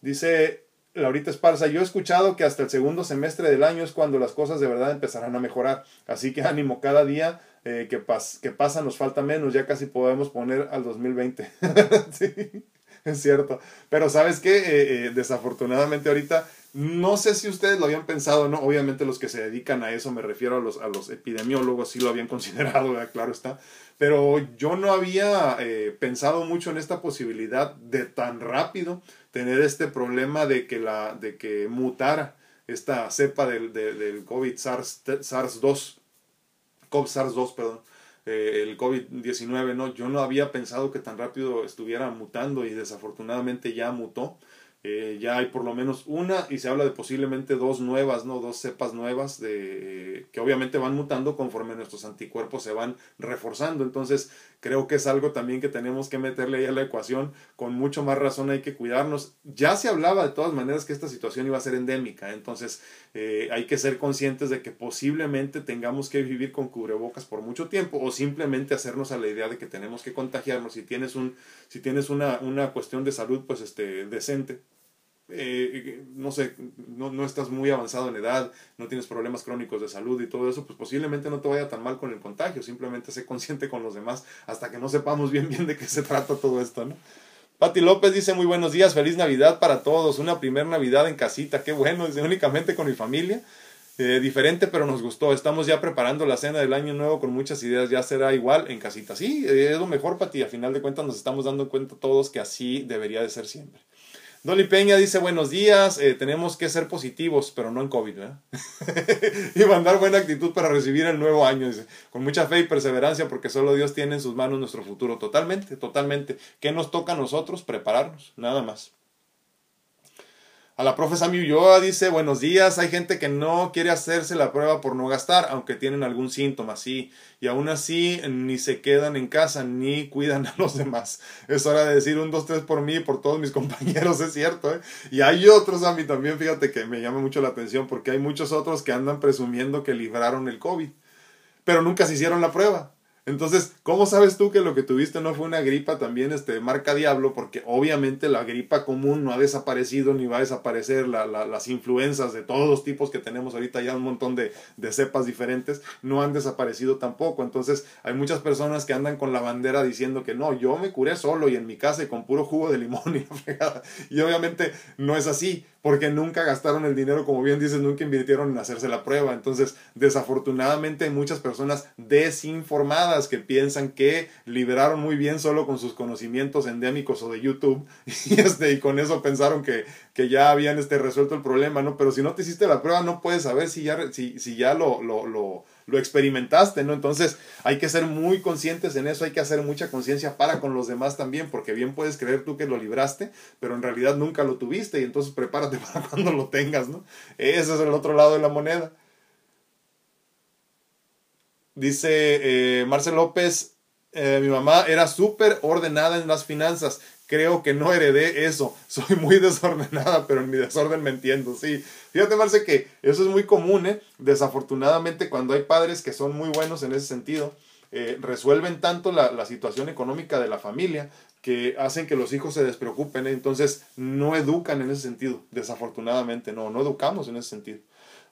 Dice Laurita Esparza, yo he escuchado que hasta el segundo semestre del año es cuando las cosas de verdad empezarán a mejorar. Así que ánimo, cada día eh, que, pas que pasa nos falta menos, ya casi podemos poner al 2020. sí, es cierto. Pero sabes que eh, eh, desafortunadamente ahorita, no sé si ustedes lo habían pensado, ¿no? Obviamente los que se dedican a eso, me refiero a los, a los epidemiólogos, sí lo habían considerado, claro está. Pero yo no había pensado mucho en esta posibilidad de tan rápido tener este problema de que, la, de que mutara esta cepa del, del COVID SARS, SARS-2, COVID SARS-2, perdón, eh, el COVID-19, ¿no? Yo no había pensado que tan rápido estuviera mutando y desafortunadamente ya mutó. Eh, ya hay por lo menos una y se habla de posiblemente dos nuevas, ¿no? Dos cepas nuevas de, que obviamente van mutando conforme nuestros anticuerpos se van reforzando. Entonces, creo que es algo también que tenemos que meterle ahí a la ecuación. Con mucho más razón hay que cuidarnos. Ya se hablaba de todas maneras que esta situación iba a ser endémica. Entonces, eh, hay que ser conscientes de que posiblemente tengamos que vivir con cubrebocas por mucho tiempo o simplemente hacernos a la idea de que tenemos que contagiarnos. Si tienes, un, si tienes una, una cuestión de salud, pues este, decente eh, no sé, no, no, estás muy avanzado en edad, no tienes problemas crónicos de salud y todo eso, pues posiblemente no te vaya tan mal con el contagio, simplemente sé consciente con los demás hasta que no sepamos bien bien de qué se trata todo esto, ¿no? Pati López dice muy buenos días, feliz Navidad para todos, una primer Navidad en casita, qué bueno, únicamente con mi familia, eh, diferente pero nos gustó, estamos ya preparando la cena del año nuevo con muchas ideas, ya será igual en casita, sí, es lo mejor Pati, a final de cuentas nos estamos dando cuenta todos que así debería de ser siempre. Dolly Peña dice buenos días, eh, tenemos que ser positivos, pero no en COVID, ¿verdad? y mandar buena actitud para recibir el nuevo año, dice, con mucha fe y perseverancia, porque solo Dios tiene en sus manos nuestro futuro. Totalmente, totalmente. ¿Qué nos toca a nosotros? Prepararnos, nada más. A la profe Sami Ulloa dice, buenos días, hay gente que no quiere hacerse la prueba por no gastar, aunque tienen algún síntoma, sí, y aún así ni se quedan en casa ni cuidan a los demás. Es hora de decir un, dos, tres por mí y por todos mis compañeros, es cierto, ¿eh? Y hay otros mí también, fíjate que me llama mucho la atención, porque hay muchos otros que andan presumiendo que libraron el COVID, pero nunca se hicieron la prueba. Entonces, ¿cómo sabes tú que lo que tuviste no fue una gripa también este, marca diablo? Porque obviamente la gripa común no ha desaparecido ni va a desaparecer. La, la, las influencias de todos los tipos que tenemos ahorita, ya un montón de, de, cepas diferentes, no han desaparecido tampoco. Entonces, hay muchas personas que andan con la bandera diciendo que no, yo me curé solo y en mi casa y con puro jugo de limón y. Y obviamente no es así porque nunca gastaron el dinero, como bien dices, nunca invirtieron en hacerse la prueba. Entonces, desafortunadamente hay muchas personas desinformadas que piensan que liberaron muy bien solo con sus conocimientos endémicos o de YouTube y, este, y con eso pensaron que, que ya habían este, resuelto el problema, ¿no? Pero si no te hiciste la prueba, no puedes saber si ya, si, si ya lo, lo, lo lo experimentaste, ¿no? Entonces hay que ser muy conscientes en eso, hay que hacer mucha conciencia para con los demás también, porque bien puedes creer tú que lo libraste, pero en realidad nunca lo tuviste y entonces prepárate para cuando lo tengas, ¿no? Ese es el otro lado de la moneda. Dice eh, Marcel López, eh, mi mamá era súper ordenada en las finanzas. Creo que no heredé eso. Soy muy desordenada, pero en mi desorden me entiendo. Sí, fíjate, Marce, que eso es muy común, ¿eh? Desafortunadamente, cuando hay padres que son muy buenos en ese sentido, eh, resuelven tanto la, situación económica de la familia que hacen que los hijos se despreocupen. ¿eh? Entonces, no educan en ese sentido. Desafortunadamente, no, no educamos en ese sentido.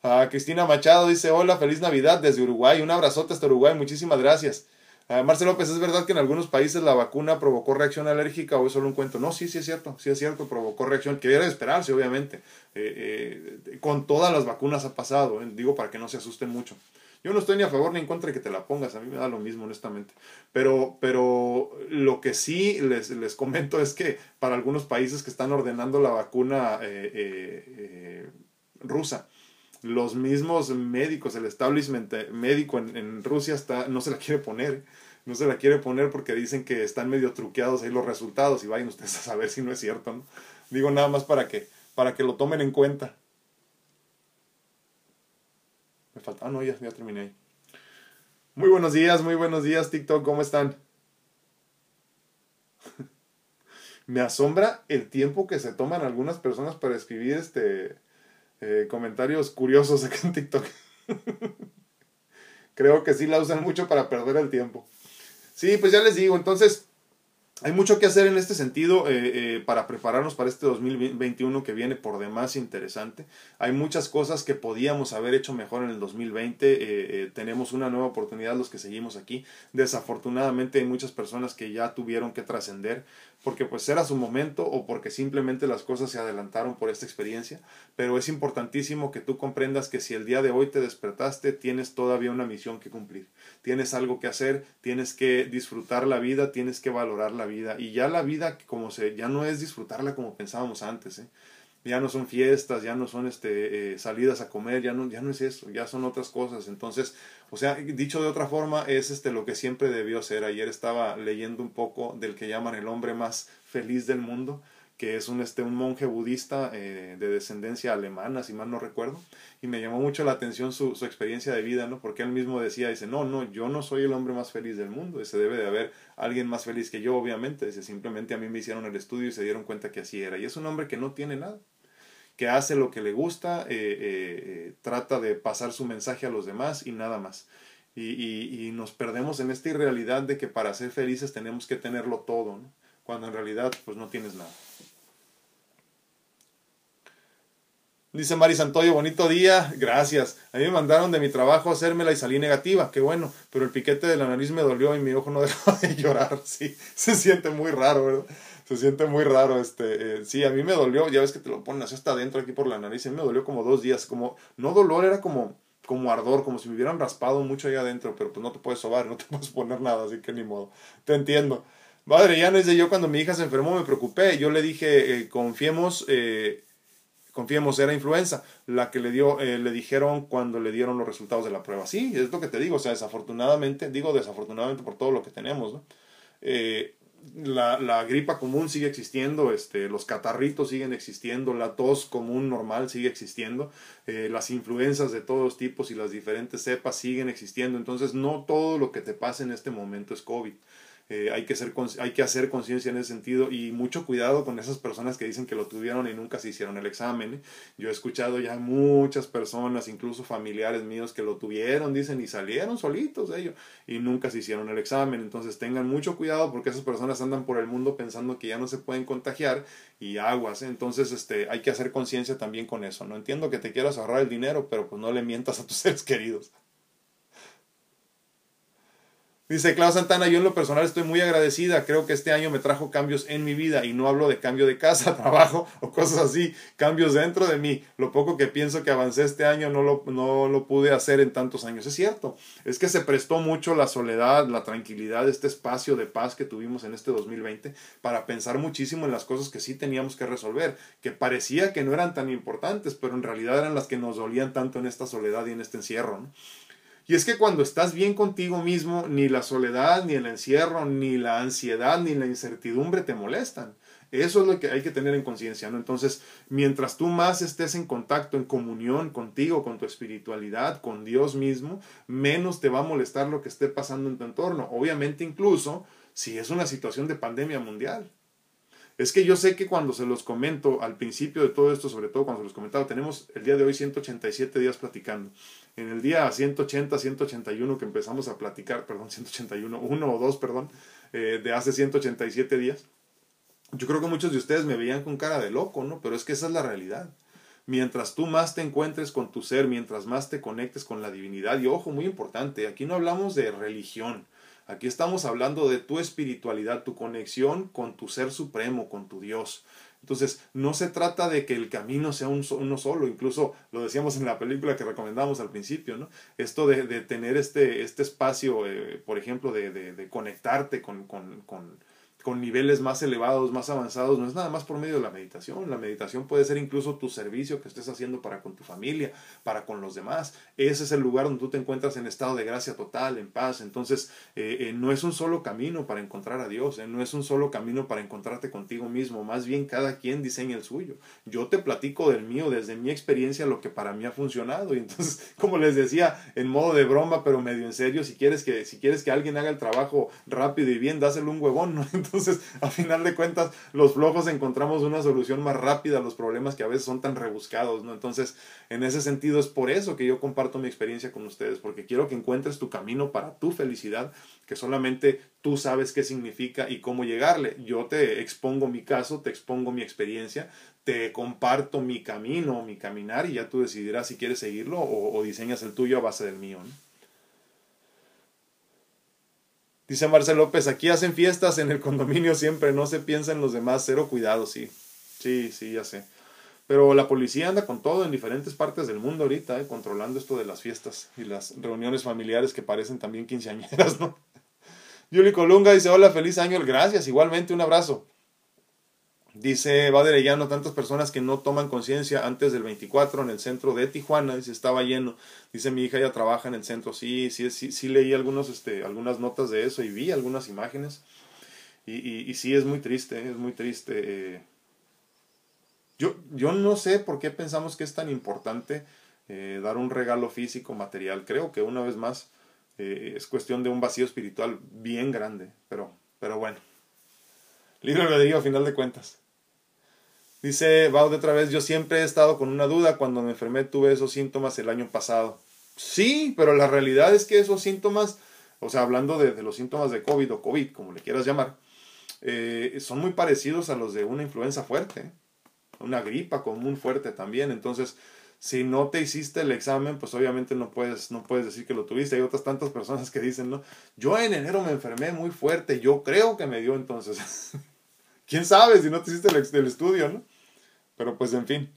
Ah, Cristina Machado dice, hola, feliz Navidad desde Uruguay. Un abrazote hasta Uruguay. Muchísimas gracias. Uh, Marcelo López, ¿es verdad que en algunos países la vacuna provocó reacción alérgica o es solo un cuento? No, sí, sí es cierto, sí es cierto, provocó reacción, que era de esperarse, obviamente. Eh, eh, con todas las vacunas ha pasado, eh, digo para que no se asusten mucho. Yo no estoy ni a favor ni en contra de que te la pongas, a mí me da lo mismo, honestamente. Pero, pero lo que sí les, les comento es que para algunos países que están ordenando la vacuna rusa, los mismos médicos, el establishment médico en, Rusia está, no se la quiere poner no se la quiere poner porque dicen que están medio truqueados ahí los resultados y vayan ustedes a saber si no es cierto, ¿no? Digo nada más para que, para que lo tomen en cuenta. Me falta, ah, no, ya, ya terminé ahí. Muy buenos días, muy buenos días, TikTok, ¿cómo están? Me asombra el tiempo que se toman algunas personas para escribir este eh, comentarios curiosos acá en TikTok. Creo que sí la usan mucho para perder el tiempo. Sí, pues ya les digo, entonces hay mucho que hacer en este sentido eh, eh, para prepararnos para este 2021 que viene por demás interesante. Hay muchas cosas que podíamos haber hecho mejor en el 2020. Eh, tenemos una nueva oportunidad los que seguimos aquí. Desafortunadamente hay muchas personas que ya tuvieron que trascender porque pues era su momento o porque simplemente las cosas se adelantaron por esta experiencia, pero es importantísimo que tú comprendas que si el día de hoy te despertaste, tienes todavía una misión que cumplir, tienes algo que hacer, tienes que disfrutar la vida, tienes que valorar la vida y ya la vida como se ya no es disfrutarla como pensábamos antes, ¿eh? Ya no son fiestas, ya no son este, eh, salidas a comer, ya no, ya no es eso, ya son otras cosas. Entonces, o sea, dicho de otra forma, es este, lo que siempre debió ser. Ayer estaba leyendo un poco del que llaman el hombre más feliz del mundo, que es un, este, un monje budista eh, de descendencia alemana, si mal no recuerdo, y me llamó mucho la atención su, su, experiencia de vida, ¿no? Porque él mismo decía, dice, no, no, yo no soy el hombre más feliz del mundo, ese debe de haber alguien más feliz que yo, obviamente, dice, simplemente a mí me hicieron el estudio y se dieron cuenta que así era, y es un hombre que no tiene nada, que hace lo que le gusta, eh, eh, trata de pasar su mensaje a los demás y nada más. Y, y, nos perdemos en esta irrealidad de que para ser felices tenemos que tenerlo todo, cuando en realidad pues no tienes nada. Dice Mari Santoyo, bonito día, gracias. A mí me mandaron de mi trabajo a hacérmela y salí negativa, qué bueno, pero el piquete de la nariz me dolió y mi ojo no dejó de llorar, sí, se siente muy raro, ¿verdad? se siente muy raro. Este, eh, sí, a mí me dolió, ya ves que te lo ponen así hasta adentro aquí por la nariz, a mí me dolió como dos días, como, no dolor, era como, como ardor, como si me hubieran raspado mucho ahí adentro, pero pues no te puedes sobar, no te puedes poner nada, así que ni modo, te entiendo. Padre, ya no es de yo cuando mi hija se enfermó me preocupé, yo le dije, eh, confiemos, eh, confiemos, era influenza, la que le dio, eh, le dijeron cuando le dieron los resultados de la prueba. Sí, es lo que te digo, o sea, desafortunadamente, digo desafortunadamente por todo lo que tenemos. Eh, la, la, gripa común sigue existiendo, este, los catarritos siguen existiendo, la tos común normal sigue existiendo, eh, las influencias de todos tipos y las diferentes cepas siguen existiendo. Entonces, no todo lo que te pasa en este momento es COVID. Eh, hay, que ser, hay que hacer conciencia en ese sentido y mucho cuidado con esas personas que dicen que lo tuvieron y nunca se hicieron el examen. ¿eh? Yo he escuchado ya muchas personas, incluso familiares míos, que lo tuvieron, dicen, y salieron solitos de ello y nunca se hicieron el examen. Entonces tengan mucho cuidado porque esas personas andan por el mundo pensando que ya no se pueden contagiar y aguas. ¿eh? Entonces este, hay que hacer conciencia también con eso. No entiendo que te quieras ahorrar el dinero, pero pues no le mientas a tus seres queridos. Dice Clau Santana, yo en lo personal estoy muy agradecida, creo que este año me trajo cambios en mi vida y no hablo de cambio de casa, trabajo o cosas así, cambios dentro de mí. Lo poco que pienso que avancé este año no lo, no lo pude hacer en tantos años. Es cierto, es que se prestó mucho la soledad, la tranquilidad, este espacio de paz que tuvimos en este 2020 para pensar muchísimo en las cosas que sí teníamos que resolver, que parecía que no eran tan importantes, pero en realidad eran las que nos dolían tanto en esta soledad y en este encierro. ¿no? Y es que cuando estás bien contigo mismo, ni la soledad, ni el encierro, ni la ansiedad, ni la incertidumbre te molestan. Eso es lo que hay que tener en conciencia, ¿no? Entonces, mientras tú más estés en contacto, en comunión contigo, con tu espiritualidad, con Dios mismo, menos te va a molestar lo que esté pasando en tu entorno. Obviamente, incluso si es una situación de pandemia mundial. Es que yo sé que cuando se los comento al principio de todo esto, sobre todo cuando se los comentaba, tenemos el día de hoy 187 días platicando. En el día 180, 181 que empezamos a platicar, perdón, 181, uno o dos, perdón, eh, de hace 187 días, yo creo que muchos de ustedes me veían con cara de loco, ¿no? Pero es que esa es la realidad. Mientras tú más te encuentres con tu ser, mientras más te conectes con la divinidad, y ojo, muy importante, aquí no hablamos de religión, Aquí estamos hablando de tu espiritualidad, tu conexión con tu ser supremo, con tu Dios. Entonces, no se trata de que el camino sea un, uno solo, incluso lo decíamos en la película que recomendamos al principio, ¿no? Esto de, de tener este, este espacio, eh, por ejemplo, de, de, de conectarte con, con, con con niveles más elevados, más avanzados, no es nada más por medio de la meditación. La meditación puede ser incluso tu servicio que estés haciendo para con tu familia, para con los demás. Ese es el lugar donde tú te encuentras en estado de gracia total, en paz. Entonces, eh, eh, no es un solo camino para encontrar a Dios, eh, no es un solo camino para encontrarte contigo mismo. Más bien, cada quien diseña el suyo. Yo te platico del mío, desde mi experiencia, lo que para mí ha funcionado. Y entonces, como les decía, en modo de broma, pero medio en serio, si quieres que, si quieres que alguien haga el trabajo rápido y bien, dáselo un huevón, ¿no? a final de cuentas, los flojos encontramos una solución más rápida a los problemas que a veces son tan rebuscados, ¿no? Entonces, en ese sentido, es por eso que yo comparto mi experiencia con ustedes, porque quiero que encuentres tu camino para tu felicidad, que solamente tú sabes qué significa y cómo llegarle. Yo te expongo mi caso, te expongo mi experiencia, te comparto mi camino, mi caminar, y ya tú decidirás si quieres seguirlo o, o diseñas el tuyo a base del mío, ¿no? Dice Marcel López, aquí hacen fiestas en el condominio siempre, no se piensa en los demás, cero cuidado, sí. Sí, sí, ya sé. Pero la policía anda con todo en diferentes partes del mundo ahorita, eh, controlando esto de las fiestas y las reuniones familiares que parecen también quinceañeras, ¿no? Yuli Colunga dice, hola, feliz año, gracias, igualmente un abrazo. Dice Baderellano, tantas personas que no toman conciencia antes del 24 en el centro de Tijuana, dice, estaba lleno. Dice, mi hija ya trabaja en el centro. Sí, sí, sí, sí leí algunos, este, algunas notas de eso y vi algunas imágenes. Y, y, y sí, es muy triste, es muy triste. Eh. Yo, yo no sé por qué pensamos que es tan importante eh, dar un regalo físico, material. Creo que una vez más eh, es cuestión de un vacío espiritual bien grande, pero, pero bueno. Libre digo a final de cuentas. Dice Baud otra vez, yo siempre he estado con una duda, cuando me enfermé tuve esos síntomas el año pasado. Sí, pero la realidad es que esos síntomas, o sea, hablando de, los síntomas de COVID o COVID, como le quieras llamar, eh, son muy parecidos a los de una influenza fuerte, una gripa común fuerte también. Entonces, si no te hiciste el examen, pues obviamente no puedes, no puedes decir que lo tuviste. Hay otras tantas personas que dicen, no, yo en enero me enfermé muy fuerte, yo creo que me dio entonces. ¿Quién sabe si no te hiciste el, estudio, no? Pero pues en fin.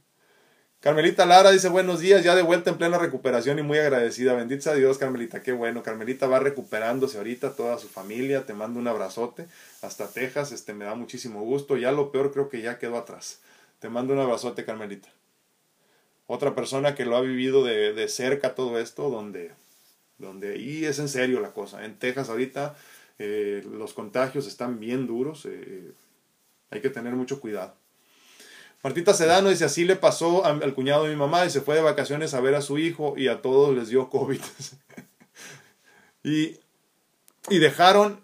Carmelita Lara dice buenos días, ya de vuelta en plena recuperación y muy agradecida. Bendita a Dios, Carmelita, qué bueno. Carmelita va recuperándose ahorita, toda su familia, te mando un abrazote. Hasta Texas, este me da muchísimo gusto. Ya lo peor creo que ya quedó atrás. Te mando un abrazote, Carmelita. Otra persona que lo ha vivido de, de cerca todo esto, donde, donde ahí es en serio la cosa. En Texas ahorita eh, los contagios están bien duros. Eh, hay que tener mucho cuidado. Martita Sedano dice, así le pasó al cuñado de mi mamá y se fue de vacaciones a ver a su hijo y a todos les dio COVID. y, y dejaron,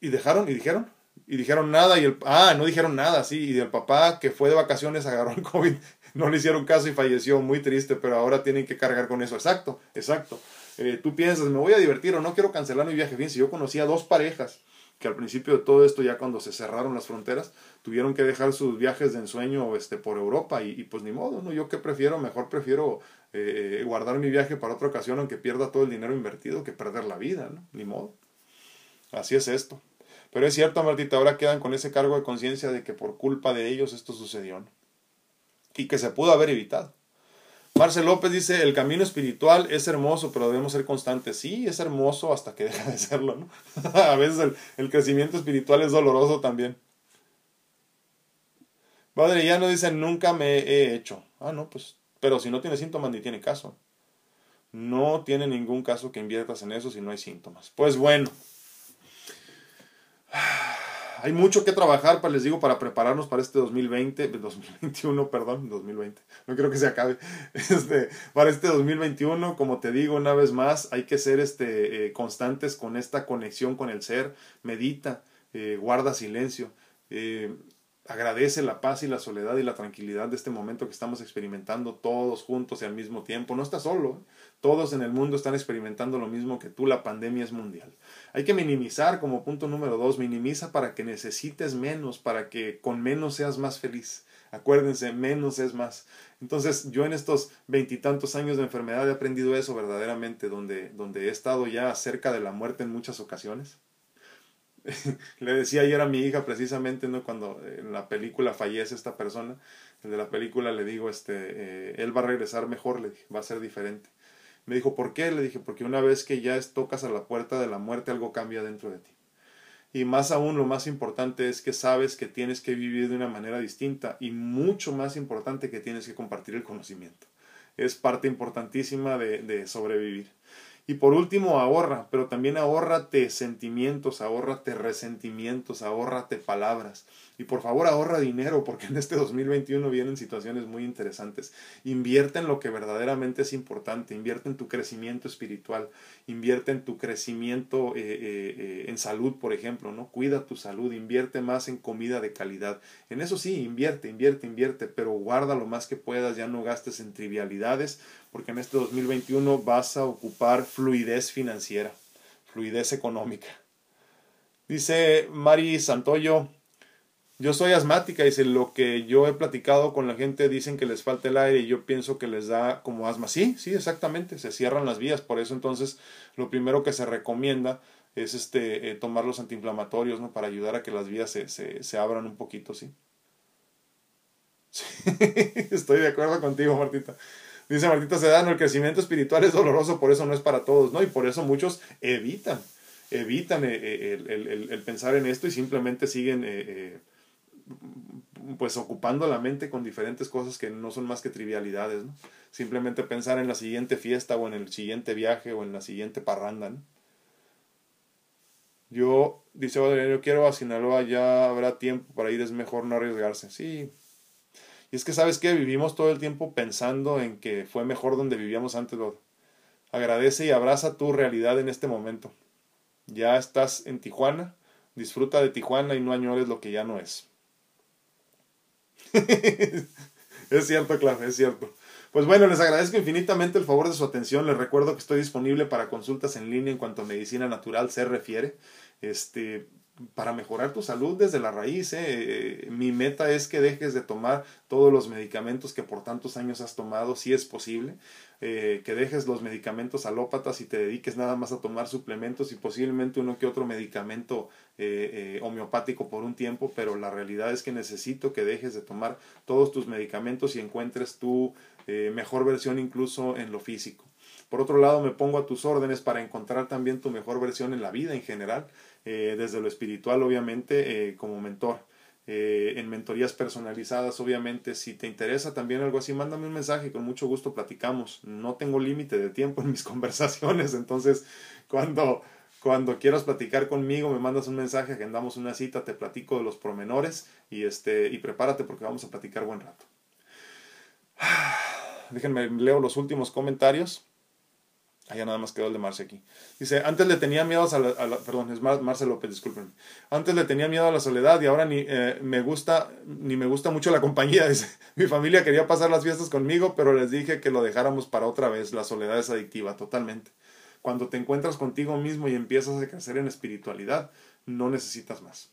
y dejaron, y dijeron, y dijeron nada, y el, ah, no dijeron nada, sí, y el papá que fue de vacaciones agarró el COVID, no le hicieron caso y falleció, muy triste, pero ahora tienen que cargar con eso, exacto, exacto. Eh, tú piensas, me voy a divertir o no quiero cancelar mi viaje, si yo conocía dos parejas que al principio de todo esto, ya cuando se cerraron las fronteras, tuvieron que dejar sus viajes de ensueño este, por Europa y, pues ni modo, ¿no? Yo que prefiero, mejor prefiero eh, guardar mi viaje para otra ocasión aunque pierda todo el dinero invertido que perder la vida, ¿no? Ni modo. Así es esto. Pero es cierto, Martita, ahora quedan con ese cargo de conciencia de que por culpa de ellos esto sucedió, ¿no? Y que se pudo haber evitado. Marcel López dice, el camino espiritual es hermoso, pero debemos ser constantes. Sí, es hermoso hasta que deja de serlo, ¿no? a veces el, crecimiento espiritual es doloroso también. Padre, ya no dice, nunca me he hecho. Ah, no, pues, pero si no tiene síntomas ni tiene caso. No tiene ningún caso que inviertas en eso si no hay síntomas. Pues bueno. hay mucho que trabajar, para, les digo, para prepararnos para este 2020, 2021, perdón, 2020, no creo que se acabe, este, para este 2021, como te digo una vez más, hay que ser este, eh, constantes con esta conexión con el ser, medita, eh, guarda silencio, eh, agradece la paz y la soledad y la tranquilidad de este momento que estamos experimentando todos juntos y al mismo tiempo. No estás solo, todos en el mundo están experimentando lo mismo que tú, la pandemia es mundial. Hay que minimizar como punto número dos, minimiza para que necesites menos, para que con menos seas más feliz. Acuérdense, menos es más. Entonces yo en estos veintitantos años de enfermedad he aprendido eso verdaderamente, donde, donde he estado ya cerca de la muerte en muchas ocasiones le decía ayer a mi hija precisamente, ¿no? Cuando en la película fallece esta persona, el de la película le digo, este, eh, él va a regresar mejor, le va a ser diferente. Me dijo, ¿por qué? Le dije, porque una vez que ya tocas a la puerta de la muerte, algo cambia dentro de ti. Y más aún, lo más importante es que sabes que tienes que vivir de una manera distinta y mucho más importante que tienes que compartir el conocimiento. Es parte importantísima de, de sobrevivir. Y por último, ahorra, pero también ahórrate sentimientos, ahórrate resentimientos, ahórrate palabras. Y por favor, ahorra dinero, porque en este 2021 vienen situaciones muy interesantes. Invierte en lo que verdaderamente es importante, invierte en tu crecimiento espiritual, invierte en tu crecimiento eh, eh, eh, en salud, por ejemplo, ¿no? Cuida tu salud, invierte más en comida de calidad. En eso sí, invierte, invierte, invierte, pero guarda lo más que puedas, ya no gastes en trivialidades, porque en este 2021 vas a ocupar fluidez financiera, fluidez económica. Dice Mari Santoyo, yo soy asmática, dice, lo que yo he platicado con la gente dicen que les falta el aire y yo pienso que les da como asma. Sí, sí, exactamente, se cierran las vías, por eso entonces lo primero que se recomienda es este, eh, tomar los antiinflamatorios, ¿no? Para ayudar a que las vías se, se, se abran un poquito, ¿sí? sí. Estoy de acuerdo contigo, Martita. Dice Martita Sedano, el crecimiento espiritual es doloroso, por eso no es para todos, ¿no? Y por eso muchos evitan, evitan eh, eh, el, el, el, pensar en esto y simplemente siguen pues ocupando la mente con diferentes cosas que no son más que trivialidades, ¿no? Simplemente pensar en la siguiente fiesta o en el siguiente viaje o en la siguiente parranda, ¿no? Yo, dice yo quiero a Sinaloa, ya habrá tiempo para ir, es mejor no arriesgarse. Sí. Y es que, ¿sabes que Vivimos todo el tiempo pensando en que fue mejor donde vivíamos antes. Agradece y abraza tu realidad en este momento. Ya estás en Tijuana, disfruta de Tijuana y no añores lo que ya no es. es cierto, claro, es cierto. Pues bueno, les agradezco infinitamente el favor de su atención. Les recuerdo que estoy disponible para consultas en línea en cuanto a medicina natural se refiere. Este, para mejorar tu salud desde la raíz. ¿eh? Mi meta es que dejes de tomar todos los medicamentos que por tantos años has tomado, si es posible. Eh, que dejes los medicamentos alópatas y te dediques nada más a tomar suplementos y posiblemente uno que otro medicamento eh, homeopático por un tiempo, pero la realidad es que necesito que dejes de tomar todos tus medicamentos y encuentres tu mejor versión incluso en lo físico. Por otro lado, me pongo a tus órdenes para encontrar también tu mejor versión en la vida en general, eh, desde lo espiritual, obviamente, eh, como mentor. Eh, en mentorías personalizadas, obviamente, si te interesa también algo así, mándame un mensaje, con mucho gusto platicamos. No tengo límite de tiempo en mis conversaciones, entonces cuando, cuando quieras platicar conmigo, me mandas un mensaje, agendamos una cita, te platico de los promenores y, este, y prepárate porque vamos a platicar buen rato. Déjenme, leo los últimos comentarios. Allá nada más quedó el de Marce aquí. Dice, antes le tenía miedo a la, perdón, es Marce López. Antes le tenía miedo a la soledad y ahora ni eh, me gusta ni me gusta mucho la compañía. Dice, mi familia quería pasar las fiestas conmigo, pero les dije que lo dejáramos para otra vez. La soledad es adictiva, totalmente. Cuando te encuentras contigo mismo y empiezas a crecer en espiritualidad, no necesitas más.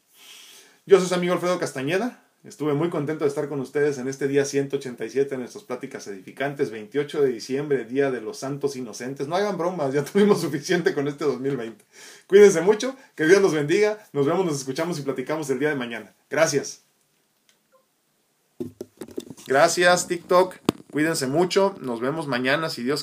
Yo soy su amigo Alfredo Castañeda. Estuve muy contento de estar con ustedes en este día 187 en nuestras pláticas edificantes, 28 de diciembre, Día de los Santos Inocentes. No hagan bromas, ya tuvimos suficiente con este 2020. Cuídense mucho, que Dios los bendiga. Nos vemos, nos escuchamos y platicamos el día de mañana. Gracias. Gracias, TikTok. Cuídense mucho. Nos vemos mañana, si Dios